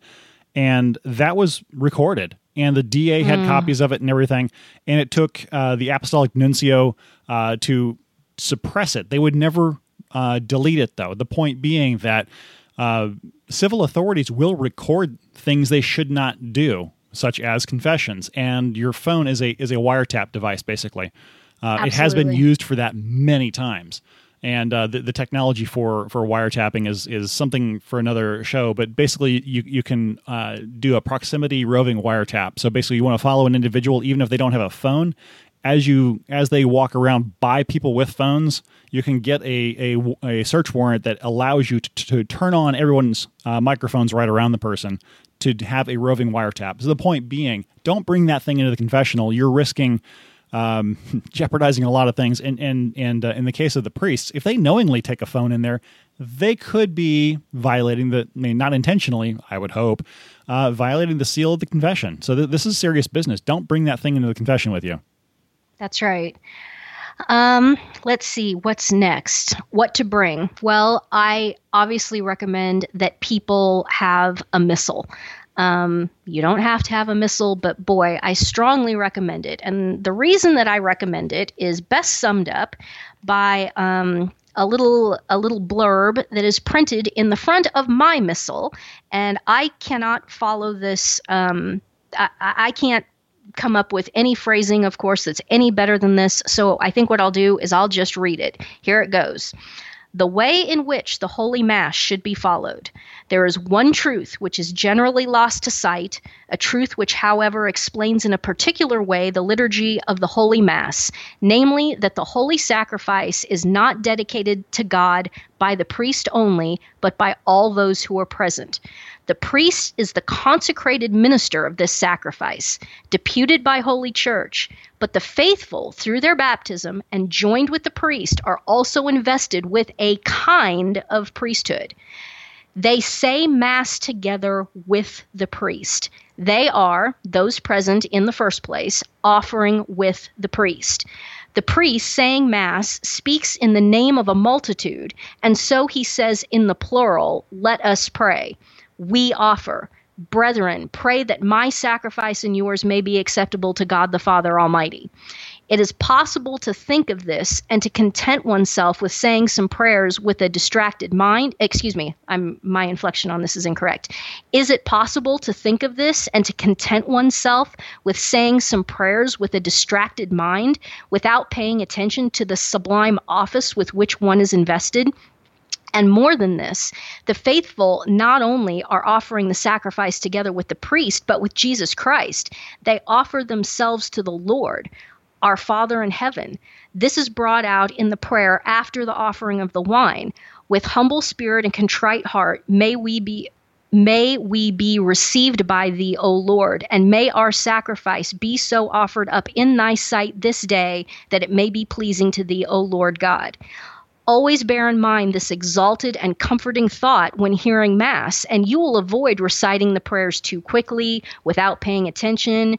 and that was recorded. And the DA had mm. copies of it and everything. And it took uh, the apostolic nuncio uh, to suppress it. They would never uh, delete it, though. The point being that uh, civil authorities will record things they should not do, such as confessions. And your phone is a is a wiretap device, basically. Uh, it has been used for that many times. And uh, the, the technology for, for wiretapping is, is something for another show, but basically you, you can uh, do a proximity roving wiretap. So basically, you want to follow an individual even if they don't have a phone. As you as they walk around by people with phones, you can get a, a, a search warrant that allows you to, to turn on everyone's uh, microphones right around the person to have a roving wiretap. So the point being, don't bring that thing into the confessional. You're risking um, jeopardizing a lot of things. And and and uh, in the case of the priests, if they knowingly take a phone in there, they could be violating the. I mean, not intentionally, I would hope, uh, violating the seal of the confession. So th- this is serious business. Don't bring that thing into the confession with you. That's right. Um, let's see what's next. What to bring? Well, I obviously recommend that people have a missal. Um, you don't have to have a missal, but boy, I strongly recommend it. And the reason that I recommend it is best summed up by um, a little a little blurb that is printed in the front of my missal, and I cannot follow this. Um, I, I can't come up with any phrasing, of course, that's any better than this. So I think what I'll do is I'll just read it. Here it goes. The way in which the Holy Mass should be followed. There is one truth which is generally lost to sight, a truth which, however, explains in a particular way the liturgy of the Holy Mass, namely that the holy sacrifice is not dedicated to God by the priest only, but by all those who are present. The priest is the consecrated minister of this sacrifice, deputed by Holy Church, but the faithful, through their baptism and joined with the priest, are also invested with a kind of priesthood. They say Mass together with the priest. They are, those present in the first place, offering with the priest. The priest saying Mass speaks in the name of a multitude, and so he says in the plural, Let us pray. We offer. Brethren, pray that my sacrifice and yours may be acceptable to God the Father Almighty. It is possible to think of this and to content oneself with saying some prayers with a distracted mind. Excuse me, I'm my inflection on this is incorrect. Is it possible to think of this and to content oneself with saying some prayers with a distracted mind without paying attention to the sublime office with which one is invested? And more than this, the faithful not only are offering the sacrifice together with the priest, but with Jesus Christ. They offer themselves to the Lord, our Father in heaven. This is brought out in the prayer after the offering of the wine. With humble spirit and contrite heart, may we be May we be received by thee, O Lord, and may our sacrifice be so offered up in thy sight this day that it may be pleasing to thee, O Lord God. Always bear in mind this exalted and comforting thought when hearing Mass, and you will avoid reciting the prayers too quickly without paying attention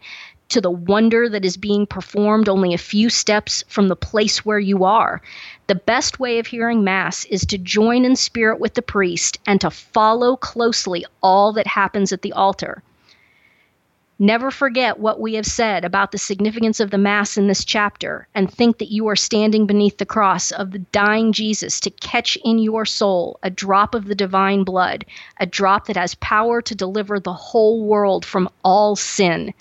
to the wonder that is being performed only a few steps from the place where you are. The best way of hearing Mass is to join in spirit with the priest and to follow closely all that happens at the altar. Never forget what we have said about the significance of the Mass in this chapter, and think that you are standing beneath the cross of the dying Jesus to catch in your soul a drop of the divine blood, a drop that has power to deliver the whole world from all sin.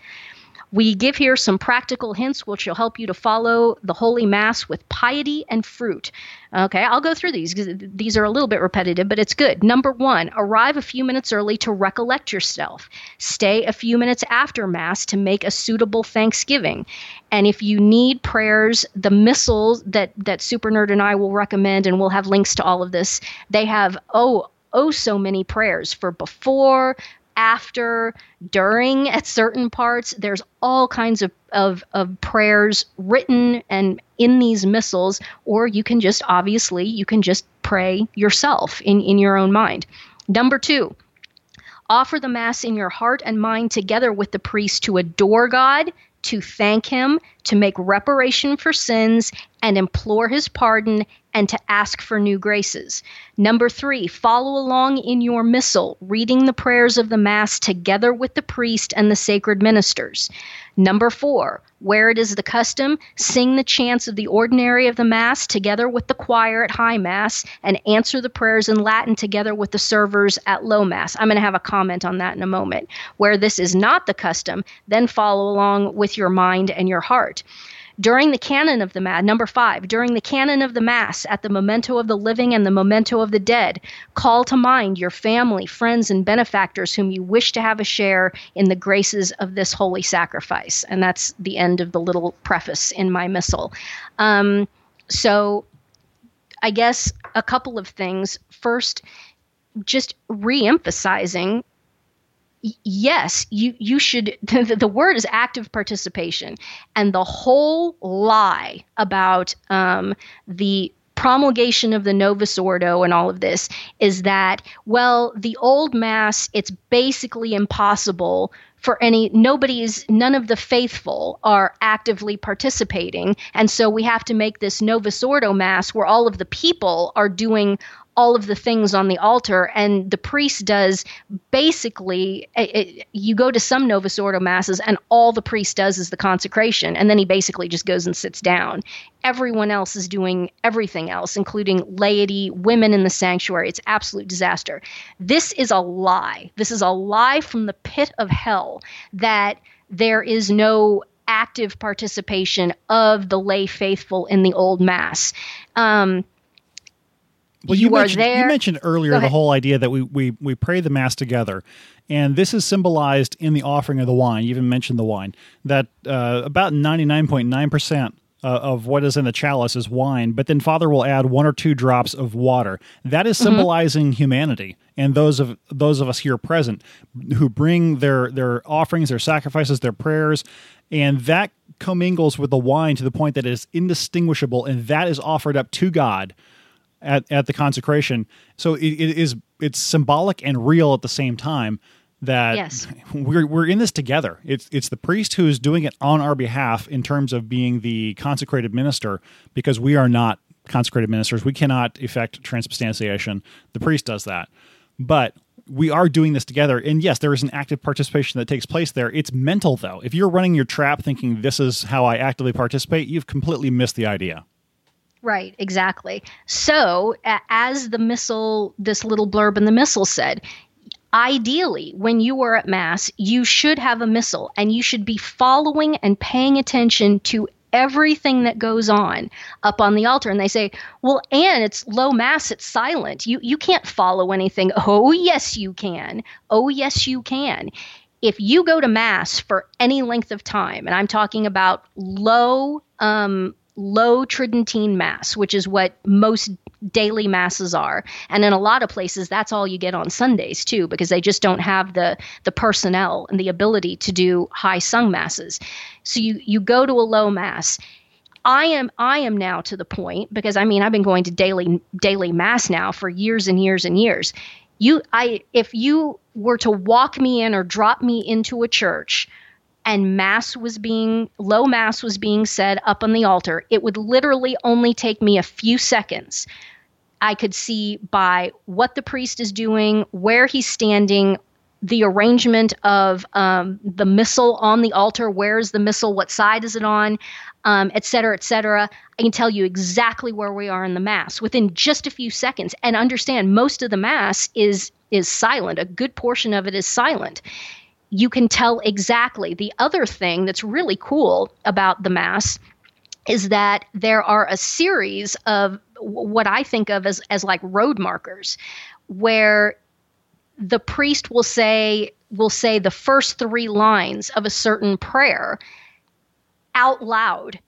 We give here some practical hints which will help you to follow the Holy Mass with piety and fruit. Okay, I'll go through these because these are a little bit repetitive, but it's good. Number one, arrive a few minutes early to recollect yourself. Stay a few minutes after Mass to make a suitable Thanksgiving. And if you need prayers, the missals that, that Super Nerd and I will recommend, and we'll have links to all of this, they have, oh, oh so many prayers for before, after, during at certain parts. There's all kinds of, of, of prayers written and in these missals, or you can just obviously you can just pray yourself in, in your own mind. Number two, offer the Mass in your heart and mind together with the priest to adore God, to thank Him, to make reparation for sins, and implore His pardon and to ask for new graces. Number three, follow along in your missal, reading the prayers of the Mass together with the priest and the sacred ministers. Number four, where it is the custom, sing the chants of the ordinary of the Mass together with the choir at High Mass and answer the prayers in Latin together with the servers at Low Mass. I'm going to have a comment on that in a moment. Where this is not the custom, then follow along with your mind and your heart. During the canon of the Mass, number five, during the canon of the Mass, at the memento of the living and the memento of the dead, call to mind your family, friends, and benefactors whom you wish to have a share in the graces of this holy sacrifice. And that's the end of the little preface in my missal. Um, so, I guess a couple of things. First, just re-emphasizing yes, you you should. The, the, word is active participation, and the whole lie about um, the promulgation of the Novus Ordo and all of this is that well, the old mass it's basically impossible for any nobody's none of the faithful are actively participating and so we have to make this novus ordo mass where all of the people are doing all of the things on the altar and the priest does basically it, it, you go to some novus ordo masses and all the priest does is the consecration and then he basically just goes and sits down. Everyone else is doing everything else including laity women in the sanctuary. It's absolute disaster. This is a lie. This is a lie from the pit of hell that there is no active participation of the lay faithful in the old mass. Um, well, you, you mentioned, You mentioned earlier the whole idea that we, we, we pray the Mass together. And this is symbolized in the offering of the wine. You even mentioned the wine. That uh, about 99.9% uh, of what is in the chalice is wine, but then Father will add one or two drops of water. That is mm-hmm. symbolizing mm-hmm. humanity and those of those of us here present who bring their their offerings, their sacrifices, their prayers, and that commingles with the wine to the point that it is indistinguishable, and that is offered up to God at, at the consecration. So it, it is it's symbolic and real at the same time that yes. we're we're in this together. It's it's the priest who is doing it on our behalf in terms of being the consecrated minister because we are not consecrated ministers. We cannot effect transubstantiation. The priest does that. But we are doing this together. And yes, there is an active participation that takes place there. It's mental though. If you're running your trap thinking this is how I actively participate, you've completely missed the idea. Right, exactly. So, as the missal, this little blurb in the missal said, ideally, when you are at Mass, you should have a missal and you should be following and paying attention to everything that goes on up on the altar. And they say well and it's low mass it's silent. You you can't follow anything. Oh yes you can. Oh yes you can. If you go to mass for any length of time and i'm talking about low um low Tridentine Mass, which is what most daily masses are. And in a lot of places, that's all you get on Sundays too, because they just don't have the the personnel and the ability to do high sung masses. So you you go to a low mass. I am I am now to the point because I mean I've been going to daily daily mass now for years and years and years. You I if you were to walk me in or drop me into a church and mass was being low mass was being said up on the altar. It would literally only take me a few seconds. I could see by what the priest is doing where he's standing the arrangement of um, the missal on the altar where is the missal what side is it on um, et cetera et cetera. I can tell you exactly where we are in the mass within just a few seconds. And understand most of the mass is is silent. A good portion of it is silent you can tell exactly. The other thing that's really cool about the Mass is that there are a series of what I think of as, as like road markers where the priest will say will say the first three lines of a certain prayer out loud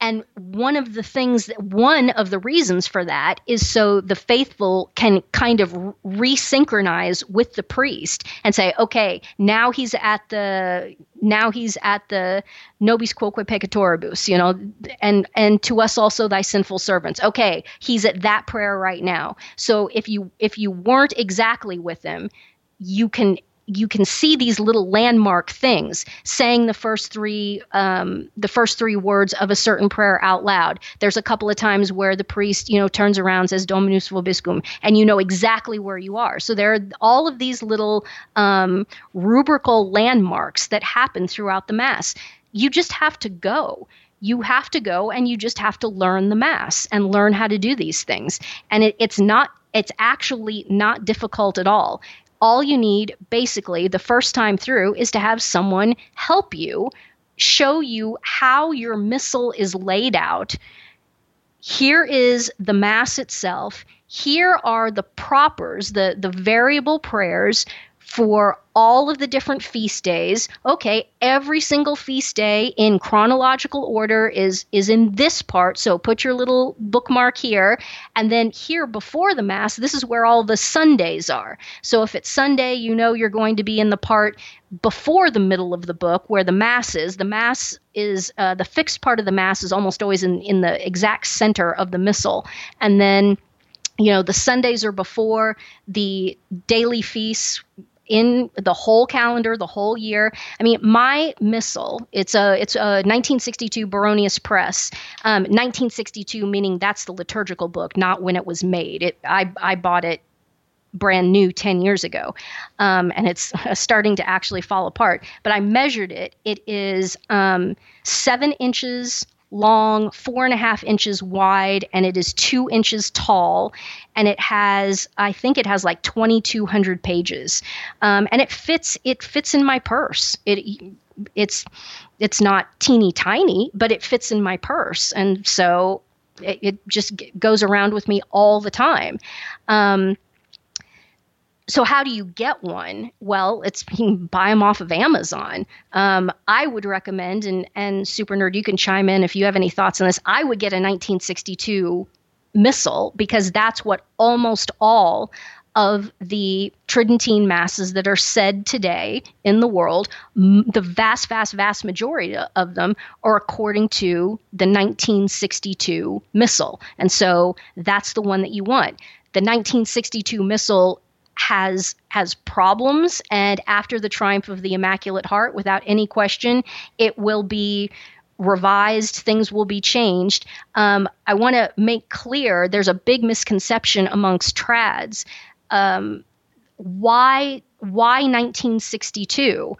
and one of the things that one of the reasons for that is so the faithful can kind of resynchronize with the priest and say, okay, now he's at the now he's at the nobis quoque peccatoribus, you know, and and to us also thy sinful servants. Okay, he's at that prayer right now. So if you if you weren't exactly with him, you can you can see these little landmark things saying the first three um, the first three words of a certain prayer out loud. There's a couple of times where the priest you know turns around says dominus vobiscum and you know exactly where you are. So there are all of these little um, rubrical landmarks that happen throughout the mass. You just have to go. You have to go and you just have to learn the mass and learn how to do these things. And it, it's not it's actually not difficult at all all you need basically the first time through is to have someone help you show you how your missal is laid out. Here is the mass itself. Here are the propers the the variable prayers for all of the different feast days. Okay, every single feast day in chronological order is is in this part. So put your little bookmark here and then here before the mass, this is where all the Sundays are. So if it's Sunday, you know you're going to be in the part before the middle of the book where the mass is. The mass is uh, the fixed part of the mass is almost always in in the exact center of the missal. And then you know the sundays are before the daily feasts in the whole calendar, the whole year. I mean, my missal, it's a it's a 1962 Baronius Press, um, 1962 meaning that's the liturgical book, not when it was made. It I I bought it brand new 10 years ago um, and it's starting to actually fall apart but i measured it it is um, seven inches long, four and a half inches wide, and it is two inches tall. And it has, I think it has like 2,200 pages, um, and it fits. It fits in my purse. It it's it's not teeny tiny, but it fits in my purse, and so it, it just goes around with me all the time. Um, so how do you get one? Well, it's you can buy them off of Amazon. Um, I would recommend, and and Super Nerd, you can chime in if you have any thoughts on this. I would get a 1962 missal because that's what almost all of the Tridentine masses that are said today in the world, the vast, vast, vast majority of them are according to the 1962 missal. And so that's the one that you want. The 1962 missal has has problems and after the triumph of the immaculate heart without any question it will be revised things will be changed. Um, i want to make clear there's a big misconception amongst trads. Um, why why 1962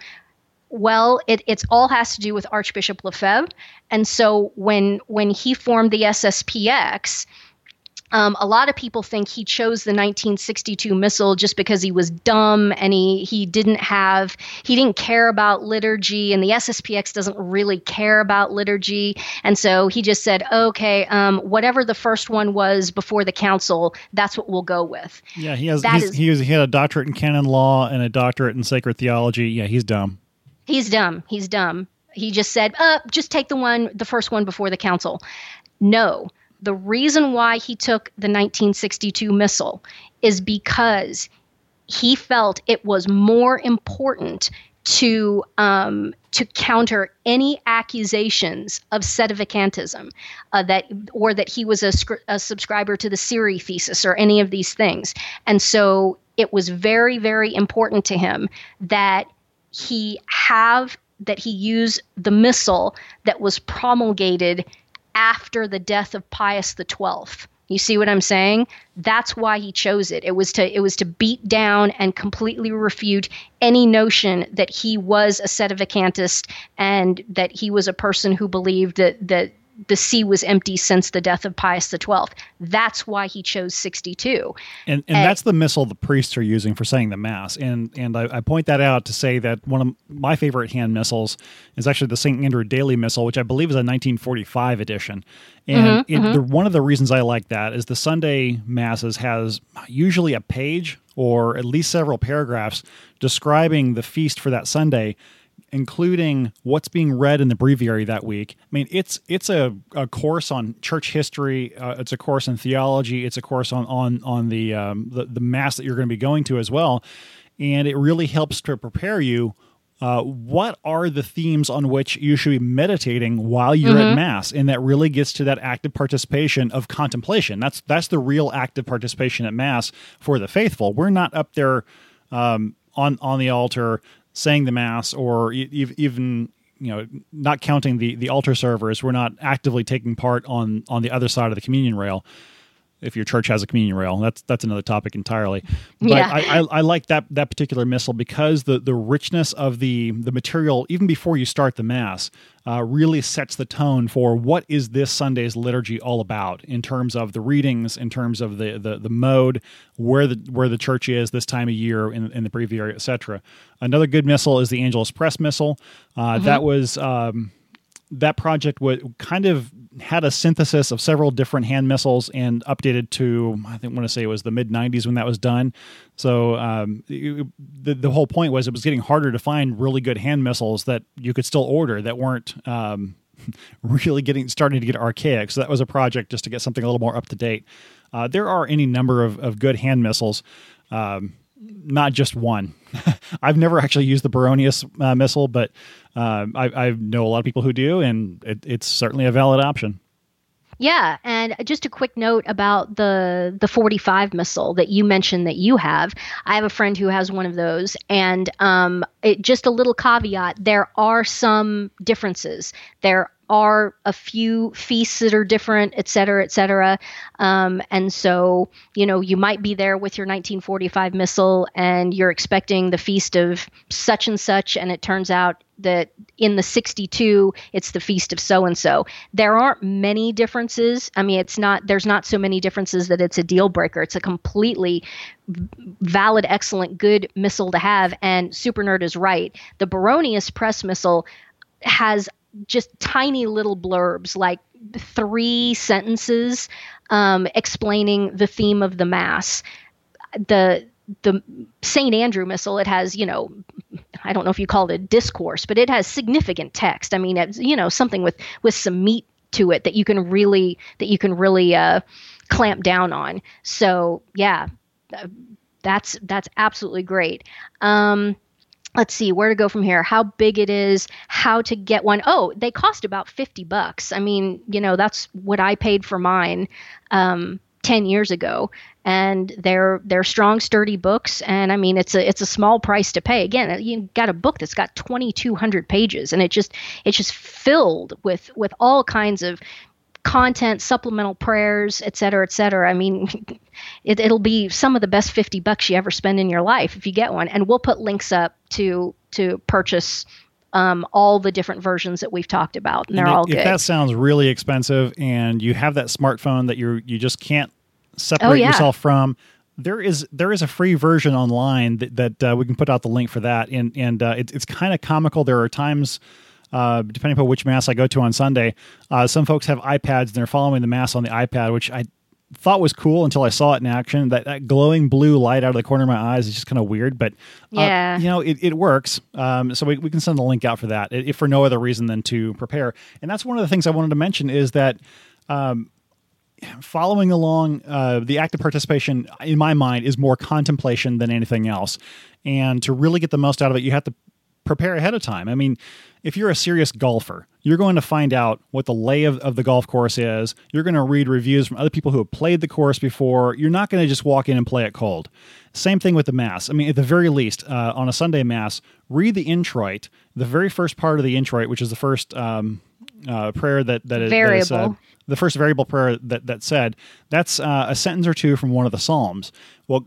well, it it's all has to do with Archbishop Lefebvre, and so when when he formed the SSPX, um, a lot of people think he chose the 1962 missal just because he was dumb and he he didn't have he didn't care about liturgy and the SSPX doesn't really care about liturgy and so he just said okay um, whatever the first one was before the council that's what we'll go with. Yeah, he has is, he, was, he had a doctorate in canon law and a doctorate in sacred theology. Yeah, he's dumb. He's dumb. He's dumb he just said, uh, just take the one, the first one before the council. No, the reason why he took the 1962 missal is because he felt it was more important to um, to counter any accusations of sedevacantism, uh, that or that he was a, a subscriber to the Siri thesis or any of these things, and so it was very very important to him that he have that he use the missal that was promulgated after the death of Pius XII. You see what I'm saying? That's why he chose it. It was to it was to beat down and completely refute any notion that he was a sedevacantist and that he was a person who believed that that the see was empty since the death of Pius XII. That's why he chose 62. And, and, and that's the missal the priests are using for saying the Mass. And and I, I, point that out to say that one of my favorite hand missals is actually the St. Andrew Daily Missal, which I believe is a 1945 edition. And mm-hmm, it, mm-hmm. The, one of the reasons I like that is the Sunday Masses has usually a page or at least several paragraphs describing the feast for that Sunday including what's being read in the breviary that week. I mean, it's it's a, a course on church history. Uh, it's a course in theology. It's a course on on on the, um, the the mass that you're going to be going to as well, and it really helps to prepare you. Uh, what are the themes on which you should be meditating while you're mm-hmm. at mass and that really gets to that active participation of contemplation that's that's the real active participation at mass for the faithful we're not up there um, on on the altar saying the mass or even you know not counting the the altar servers we're not actively taking part on on the other side of the communion rail if your church has a communion rail. That's that's another topic entirely. But yeah. I, I, I, like that that particular missal because the the richness of the the material, even before you start the mass, uh, really sets the tone for what is this Sunday's liturgy all about in terms of the readings, in terms of the the, the mode, where the where the church is this time of year in, in the breviary, etc. Another good missal is the Angelus Press missal. Uh, mm-hmm. That was. Um, that project would kind of had a synthesis of several different hand missals and updated to I think I want to say it was the mid 90s when that was done. So um, it, the the whole point was it was getting harder to find really good hand missals that you could still order that weren't um, really getting starting to get archaic. So that was a project just to get something a little more up to date. Uh, there are any number of, of good hand missals. Um, not just one. I've never actually used the Baronius uh, missal, but uh, I, I, know a lot of people who do, and it, it's certainly a valid option. Yeah, and just a quick note about the the 45 missal that you mentioned that you have. I have a friend who has one of those, and um, it, just a little caveat: there are some differences. There are a few feasts that are different, et cetera, et cetera. Um, and so, you know, you might be there with your 1945 missal and you're expecting the feast of such and such, and it turns out that in the 62 it's the feast of so and so there aren't many differences. I mean it's not there's not so many differences that it's a deal breaker. It's a completely valid excellent good missal to have and super nerd is right. The baronius press missal has just tiny little blurbs, like three sentences um, explaining the theme of the mass. The the St. Andrew Missal, it has, you know, I don't know if you call it a discourse, but it has significant text. I mean, it's, you know, something with with some meat to it that you can really that you can really uh, clamp down on. So yeah, that's that's absolutely great. Um, let's see where to go from here how big it is how to get one. Oh they cost about 50 bucks. I mean you know that's what i paid for mine um, 10 years ago. And they're they're strong sturdy books. And i mean it's a it's a small price to pay. Again you got a book that's got 2200 pages and it just it's just filled with with all kinds of content, supplemental prayers, et cetera, et cetera. I mean, it, it'll be some of the best 50 bucks you ever spend in your life if you get one. And we'll put links up to to purchase um, all the different versions that we've talked about, and they're and all if good. If that sounds really expensive, and you have that smartphone that you you just can't separate oh, yeah. yourself from, there is there is a free version online that, that uh, we can put out the link for that, and and uh, it, it's kind of comical. There are times uh, depending upon which mass I go to on Sunday. Uh, some folks have iPads and they're following the mass on the iPad, which I thought was cool until I saw it in action. That, that glowing blue light out of the corner of my eyes is just kind of weird, but uh, Yeah. you know, it, it works. Um, so we, we can send the link out for that, if for no other reason than to prepare. And that's one of the things I wanted to mention is that um, following along, uh, the active participation, in my mind, is more contemplation than anything else. And to really get the most out of it, you have to prepare ahead of time. I mean, if you're a serious golfer, you're going to find out what the lay of, of the golf course is. You're going to read reviews from other people who have played the course before. You're not going to just walk in and play it cold. Same thing with the Mass. I mean, at the very least, uh, on a Sunday Mass, read the introit, the very first part of the introit, which is the first um, uh, prayer that, that is. that is, uh, Variable. the first variable prayer that, that said, that's uh, a sentence or two from one of the Psalms. Well,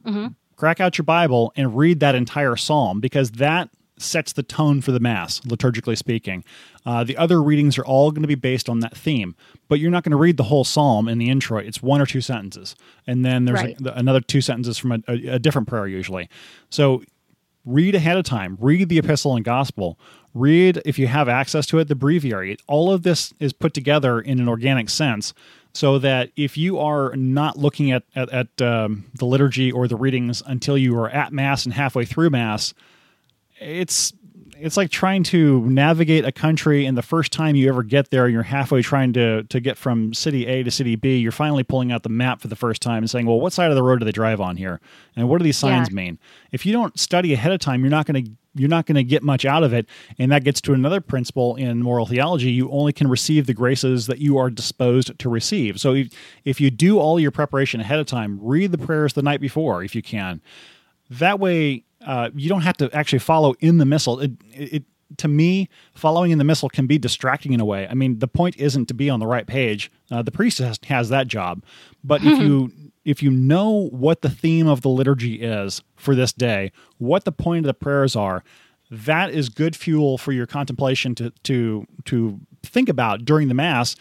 crack out your Bible and read that entire Psalm because that sets the tone for the Mass, liturgically speaking. Uh, the other readings are all going to be based on that theme, but you're not going to read the whole Psalm in the introit. It's one or two sentences. And then there's Right. a, another two sentences from a, a, a different prayer, usually. So read ahead of time read the epistle and gospel read if you have access to it the breviary all of this is put together in an organic sense so that if you are not looking at at, at um, the liturgy or the readings until you are at mass and halfway through mass it's it's like trying to navigate a country and the first time you ever get there you're halfway trying to to get from city A to city B you're finally pulling out the map for the first time and saying well what side of the road do they drive on here? And what do these signs Yeah. mean? If you don't study ahead of time you're not going to you're not going to get much out of it. And that gets to another principle in moral theology. You only can receive the graces that you are disposed to receive. So if, if you do all your preparation ahead of time read the prayers the night before if you can. That way uh, you don't have to actually follow in the missal. it, it to me following in the missal can be distracting in a way. I mean the point isn't to be on the right page. Uh, the priest has, has that job. But if you if you know what the theme of the liturgy is for this day what the point of the prayers are that is good fuel for your contemplation to to to think about during the mass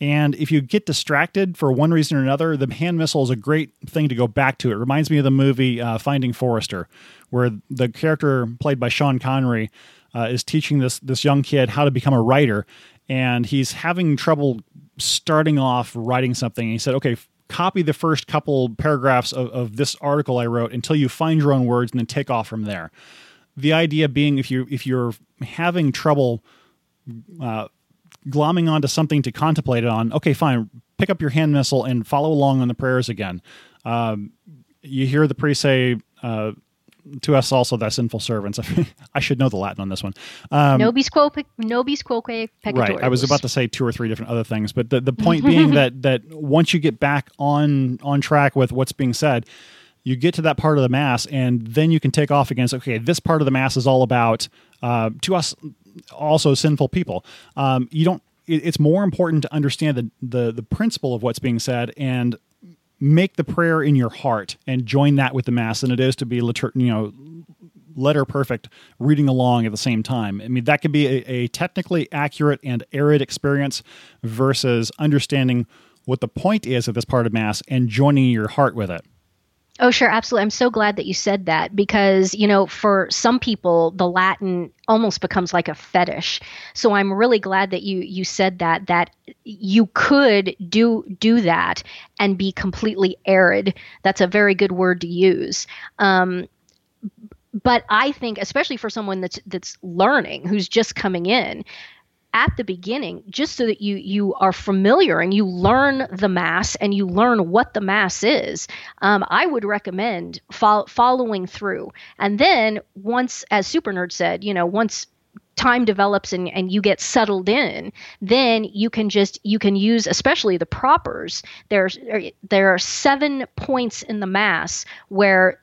and if you get distracted for one reason or another, the hand missal is a great thing to go back to. It reminds me of the movie uh, Finding Forrester, where the character played by Sean Connery uh, is teaching this this young kid how to become a writer, and he's having trouble starting off writing something. And he said, "Okay, copy the first couple paragraphs of, of this article I wrote until you find your own words, and then take off from there." The idea being, if you if you're having trouble uh, glomming onto something to contemplate it on, okay, fine, pick up your hand missal and follow along on the prayers again. Um, you hear the priest say, uh, to us also, thy sinful servants. I should know the Latin on this one. Um, nobis quoque, nobis quoque peccatoribus. Right. I was about to say two or three different other things, but the, the point being that that once you get back on on track with what's being said, you get to that part of the mass, and then you can take off against. Okay, this part of the mass is all about uh, to us also sinful people. Um, you don't. It, it's more important to understand the, the the principle of what's being said and make the prayer in your heart and join that with the mass than it is to be litur- you know letter perfect reading along at the same time. I mean, that could be a, a technically accurate and arid experience versus understanding what the point is of this part of Mass and joining your heart with it. Oh, sure, absolutely. I'm so glad that you said that because, you know, for some people, the Latin almost becomes like a fetish. So I'm really glad that you you said that that you could do do that and be completely arid. That's a very good word to use. Um, but I think, especially for someone that's that's learning, who's just coming in, at the beginning just so that you you are familiar and you learn the mass and you learn what the mass is um, i would recommend fol- following through. And then once as super nerd said you know once time develops and, and you get settled in then you can just you can use especially the propers there's there are seven points in the mass where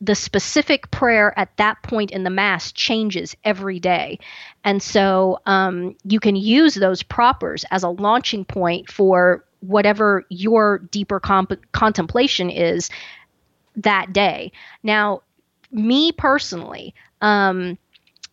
the specific prayer at that point in the mass changes every day. And so um, you can use those propers as a launching point for whatever your deeper comp- contemplation is that day. Now me personally um,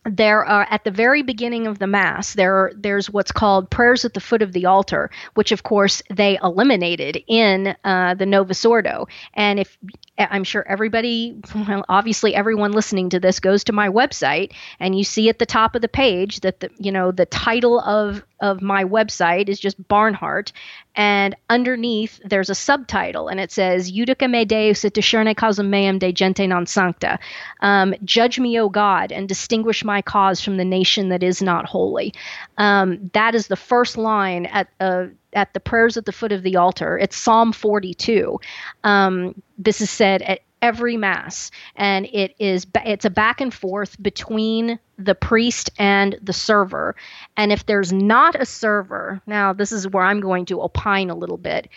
there are at the very beginning of the mass there are, there's what's called prayers at the foot of the altar which of course they eliminated in uh, the novus ordo. And if i'm sure everybody well, obviously everyone listening to this goes to my website and you see at the top of the page that the you know the title of of my website is just Barnhardt and underneath there's a subtitle and it says Judica me Deus et discerne causam meam de gente non sancta. Um, Judge me, O God, and distinguish my cause from the nation that is not holy. Um, that is the first line at uh, at the prayers at the foot of the altar. It's Psalm 42. Um, this is said at every mass and it is it's a back and forth between the priest and the server and if there's not a server now this is where i'm going to opine a little bit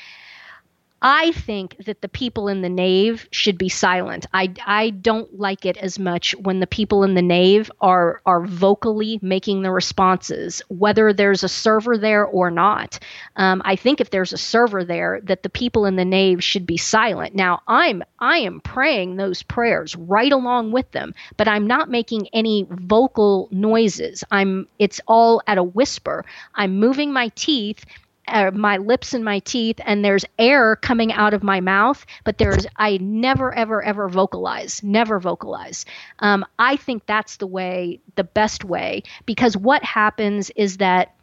I think that the people in the nave should be silent. I, I don't like it as much when the people in the nave are are vocally making the responses, whether there's a server there or not. Um, I think if there's a server there, that the people in the nave should be silent. Now, I'm I am praying those prayers right along with them, but I'm not making any vocal noises. I'm it's all at a whisper. I'm moving my teeth uh, my lips and my teeth and there's air coming out of my mouth but there's i never ever ever vocalize never vocalize. Um, i think that's the way the best way because what happens is that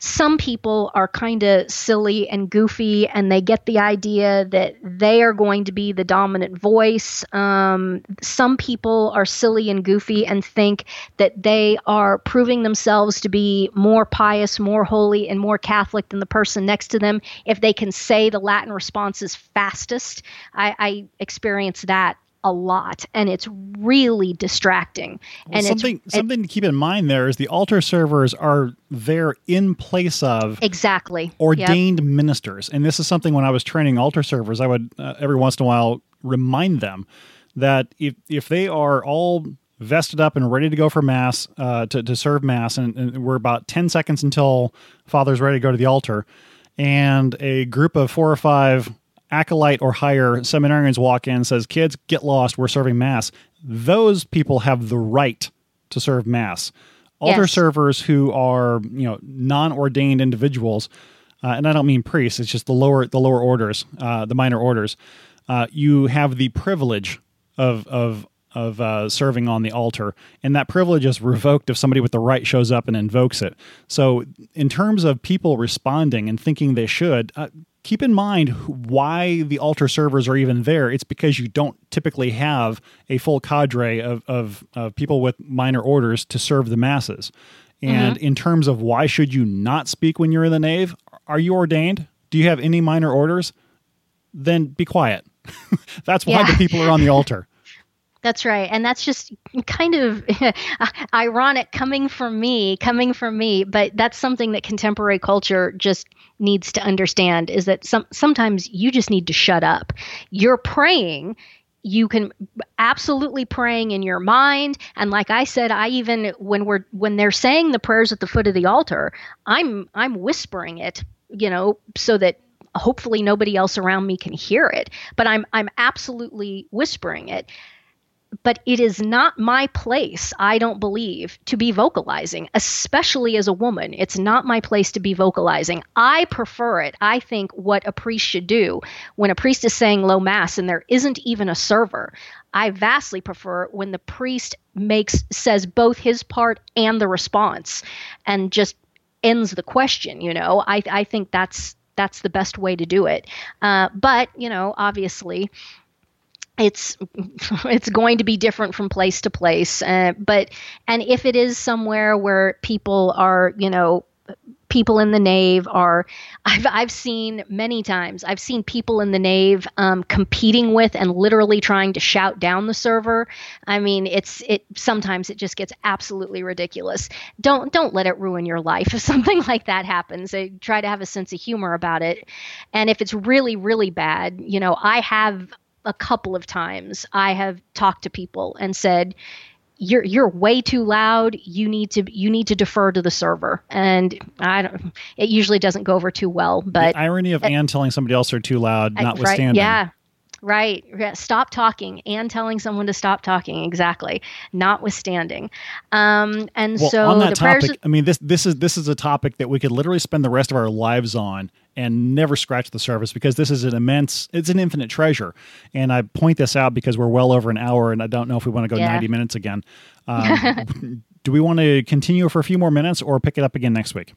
some people are kind of silly and goofy and they get the idea that they are going to be the dominant voice. Um, some people are silly and goofy and think that they are proving themselves to be more pious, more holy, and more Catholic than the person next to them if they can say the Latin responses fastest. I, I experience that a lot and it's really distracting. Well, and something something to keep in mind there is the altar servers are there in place of exactly. Ordained yep. ministers. And this is something when i was training altar servers i would uh, every once in a while remind them that if if they are all vested up and ready to go for mass uh, to, to serve mass and, and we're about 10 seconds until father's ready to go to the altar and a group of four or five acolyte or higher seminarians walk in and says, "Kids, get lost. We're serving mass." Those people have the right to serve mass. Altar yes. servers who are you know non-ordained individuals, uh, and I don't mean priests. It's just the lower the lower orders, uh, the minor orders. Uh, you have the privilege of of of uh, serving on the altar, and that privilege is revoked if somebody with the right shows up and invokes it. So, in terms of people responding and thinking they should, uh, keep in mind why the altar servers are even there. It's because you don't typically have a full cadre of, of, of people with minor orders to serve the masses. And mm-hmm. in terms of why should you not speak when you're in the nave, are you ordained? Do you have any minor orders? Then be quiet. That's why yeah. the people are on the altar. That's right. And that's just kind of ironic coming from me, coming from me, but that's something that contemporary culture just needs to understand is that some sometimes you just need to shut up. You're praying you can absolutely praying in your mind and like i said i even when we're when they're saying the prayers at the foot of the altar i'm i'm whispering it you know so that hopefully nobody else around me can hear it but i'm i'm absolutely whispering it but it is not my place, I don't believe, to be vocalizing, especially as a woman. It's not my place to be vocalizing. I prefer it. I think what a priest should do when a priest is saying low mass and there isn't even a server. I vastly prefer when the priest makes says both his part and the response and just ends the question, you know. I I think that's that's the best way to do it. Uh, but, you know, obviously, it's it's going to be different from place to place uh, but and if it is somewhere where people are you know people in the nave are I've, I've seen many times i've seen people in the nave um, competing with and literally trying to shout down the server. I mean it's it sometimes it just gets absolutely ridiculous. Don't don't let it ruin your life if something like that happens. I try to have a sense of humor about it. And if it's really really bad you know i have a couple of times I have talked to people and said, you're you're way too loud. You need to you need to defer to the server. And I don't. It usually doesn't go over too well. But the irony of uh, Ann telling somebody else they're too loud, notwithstanding. Right, yeah, Right. Stop talking and telling someone to stop talking. Exactly. Notwithstanding. Um, and Well, so on the that prayers. I mean this this is this is a topic that we could literally spend the rest of our lives on and never scratch the surface because this is an immense it's an infinite treasure. And I point this out because we're well over an hour and I don't know if we want to go Yeah. 90 minutes again. Um, do we want to continue for a few more minutes or pick it up again next week?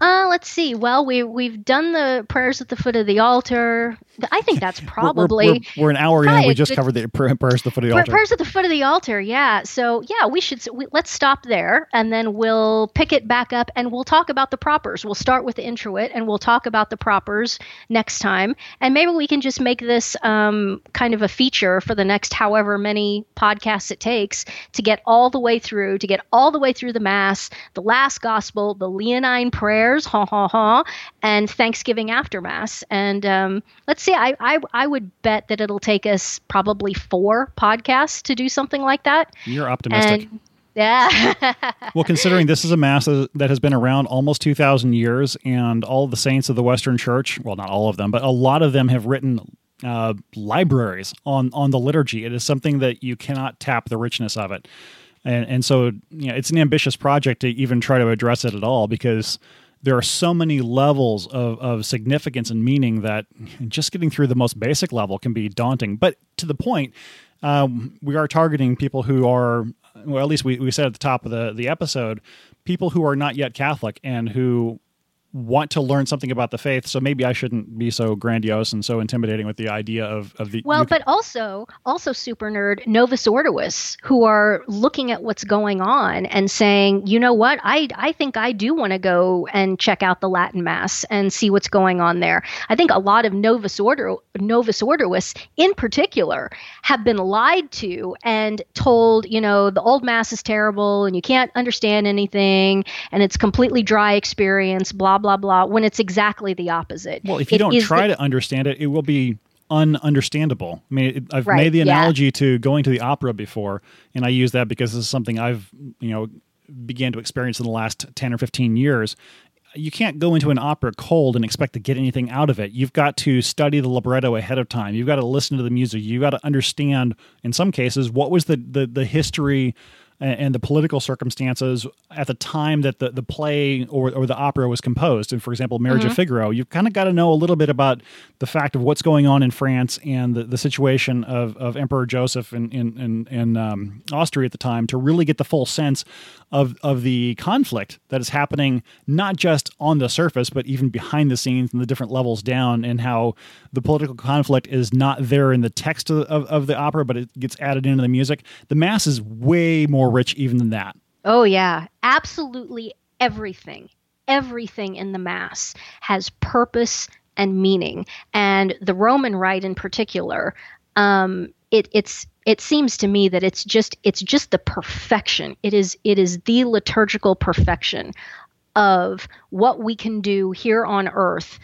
Uh, let's see. Well, we we've done the prayers at the foot of the altar. I think that's probably we're, we're, we're an hour in. We just the- covered the prayers at the foot of the altar. prayers at the foot of the altar. Yeah. So yeah, we should. We, let's stop there, and then we'll pick it back up, and we'll talk about the propers. We'll start with the introit, and we'll talk about the propers next time, and maybe we can just make this um, kind of a feature for the next however many podcasts it takes to get all the way through, to get all the way through the mass, the last gospel, the Leonine prayers, ha ha ha, and Thanksgiving after mass, and um, let's see. I, I I would bet that it'll take us probably four podcasts to do something like that. You're optimistic. And yeah, well, considering this is a mass that has been around almost 2,000 years, and all the saints of the Western Church, well, not all of them, but a lot of them have written uh, libraries on, on the liturgy. It is something that you cannot tap the richness of it. And, and so, you know, it's an ambitious project to even try to address it at all because there are so many levels of, of significance and meaning that just getting through the most basic level can be daunting. But to the point, um, we are targeting people who are, well, at least we, we said at the top of the, the episode, people who are not yet Catholic and who want to learn something about the faith. So maybe I shouldn't be so grandiose and so intimidating with the idea of, of the. well, but also also super nerd Novus Ordois who are looking at what's going on and saying, you know what, I I think I do want to go and check out the Latin Mass and see what's going on there. I think a lot of Novus Ordo Novus Ordois in particular have been lied to and told, you know, the old Mass is terrible and you can't understand anything and it's completely dry experience, blah blah blah. When it's exactly the opposite. Well, if you It don't try the- to understand it, it will be ununderstandable. I mean, it, I've Right, made the yeah. analogy to going to the opera before, and I use that because this is something I've you know began to experience in the last ten or fifteen years. You can't go into an opera cold and expect to get anything out of it. You've got to study the libretto ahead of time. You've got to listen to the music. You've got to understand, in some cases, what was the the, the history and the political circumstances at the time that the, the play or, or the opera was composed. And for example, Marriage of Figaro, you've kind of got to know a little bit about the fact of what's going on in France and the, the situation of, of Emperor Joseph in, in, in, in um, Austria at the time to really get the full sense of, of the conflict that is happening, not just on the surface, but even behind the scenes and the different levels down, and how the political conflict is not there in the text of, of, of the opera, but it gets added into the music. The Mass is way more rich even than that. Oh, yeah. Absolutely everything, everything in the Mass has purpose and meaning. And the Roman Rite in particular, um, it, it's it seems to me that it's just it's just the perfection. It is it is the liturgical perfection of what we can do here on earth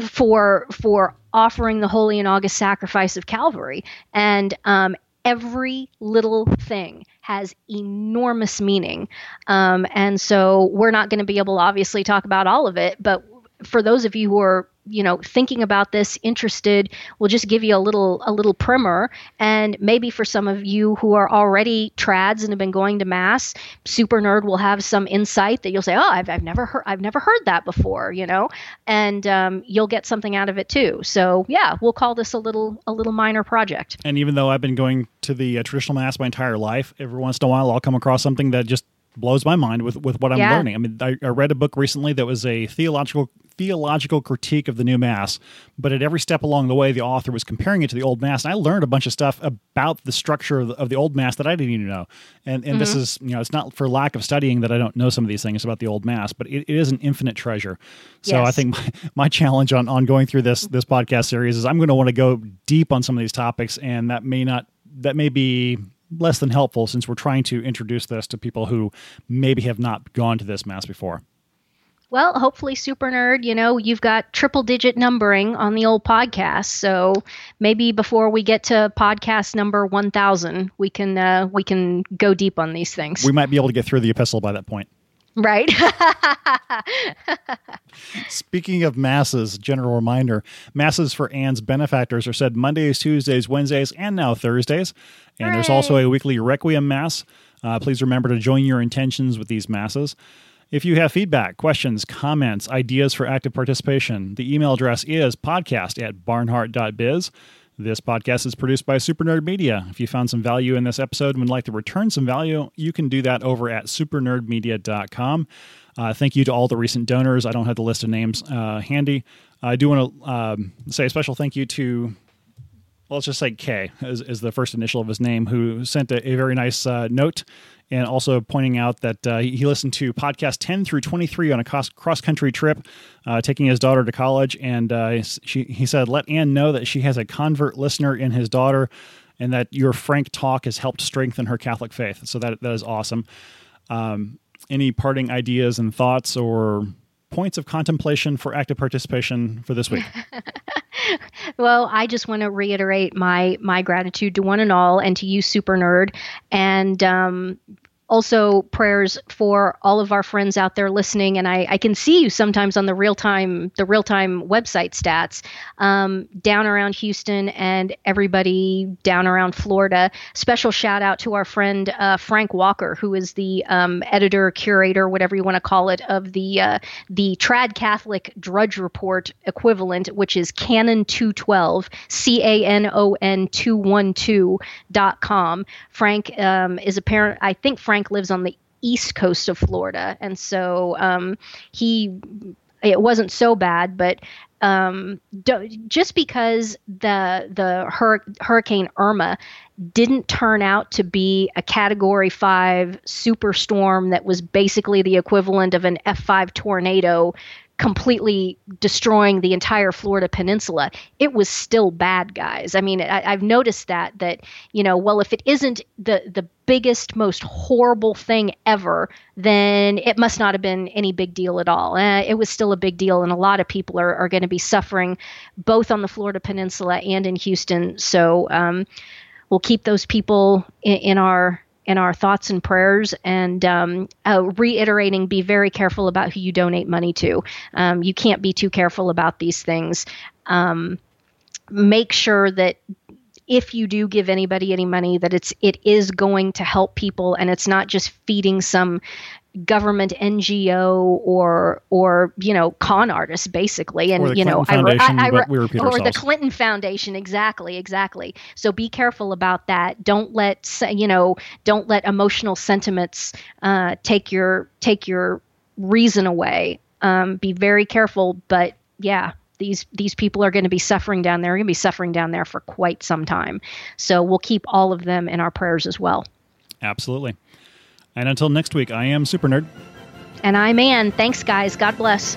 for for offering the holy and august sacrifice of Calvary, and um, every little thing has enormous meaning. Um, and so we're not going to be able obviously talk about all of it, but for those of you who are you know thinking about this interested we'll just give you a little a little primer. And maybe for some of you who are already trads and have been going to mass super nerd will have some insight that you'll say oh i've, I've never heard i've never heard that before you know? And um, you'll get something out of it too. So yeah we'll call this a little a little minor project. And even though I've been going to the uh, traditional mass my entire life, every once in a while I'll come across something that just blows my mind with, with what I'm Yeah. learning. I mean, I, I read a book recently that was a theological theological critique of the new mass, but at every step along the way, the author was comparing it to the old mass, and I learned a bunch of stuff about the structure of the, of the old mass that I didn't even know. And and this mm-hmm. is you know it's not for lack of studying that I don't know some of these things about the old mass, but it, it is an infinite treasure. So I think my, my challenge on, on going through this this podcast series is I'm going to want to go deep on some of these topics, and that may not that may be less than helpful since we're trying to introduce this to people who maybe have not gone to this mass before. Well, hopefully, Super Nerd, you know, you've got triple digit numbering on the old podcast. So maybe before we get to podcast number 1000, we can uh, we can go deep on these things. We might be able to get through the epistle by that point. Right. Speaking of masses, general reminder masses for Ann's benefactors are said Mondays, Tuesdays, Wednesdays, and now Thursdays. And there's also a weekly Requiem Mass. Uh, please remember to join your intentions with these masses. If you have feedback, questions, comments, ideas for active participation, the email address is podcast at barnhardt.biz. This podcast is produced by Super Nerd Media. If you found some value in this episode and would like to return some value, you can do that over at supernerdmedia.com. Uh, thank you to all the recent donors. I don't have the list of names uh, handy. I do want to um, say a special thank you to, well, let's just say K is, is the first initial of his name, who sent a, a very nice uh, note and also pointing out that uh, he listened to podcast 10 through 23 on a cross country trip, uh, taking his daughter to college. And uh, she, he said, Let Ann know that she has a convert listener in his daughter and that your frank talk has helped strengthen her Catholic faith. So that, that is awesome. Um, any parting ideas and thoughts or points of contemplation for active participation for this week? well, I just want to reiterate my my gratitude to one and all, and to you, Super Nerd, and um, also prayers for all of our friends out there listening and I, I can see you sometimes on the real time the real time website stats um, down around Houston and everybody down around Florida. Special shout out to our friend uh, Frank Walker, who is the um, editor, curator, whatever you want to call it, of the uh, the Trad Catholic Drudge Report equivalent, which is Canon 212, C A N O N 212 dot com. Frank um, is apparent. I think Frank Frank lives on the east coast of Florida, and so um, he it wasn't so bad, but um, do, just because the the hur- Hurricane Irma didn't turn out to be a Category Five superstorm that was basically the equivalent of an F five tornado completely destroying the entire Florida peninsula, it was still bad guys. I mean, I, have noticed that that you know, well, if it isn't the the biggest, most horrible thing ever, then it must not have been any big deal at all. Uh, it was still a big deal, and a lot of people are are going to be suffering, both on the Florida peninsula and in Houston. So. Um, we'll keep those people in, in our in our thoughts and prayers and um, uh, reiterating be very careful about who you donate money to. Um, you can't be too careful about these things. Um, make sure that if you do give anybody any money that it's it is going to help people and it's not just feeding some government NGO or or you know con artists basically, and you know I, I, I, or ourselves. the Clinton Foundation exactly exactly. So be careful about that. Don't let you know don't let emotional sentiments uh, take your take your reason away. Um, be very careful, but yeah, these these people are going to be suffering down there. Are going to be suffering down there for quite some time. So we'll keep all of them in our prayers as well. Absolutely. And until next week, I am Super Nerd. And I'm Ann. Thanks, guys. God bless.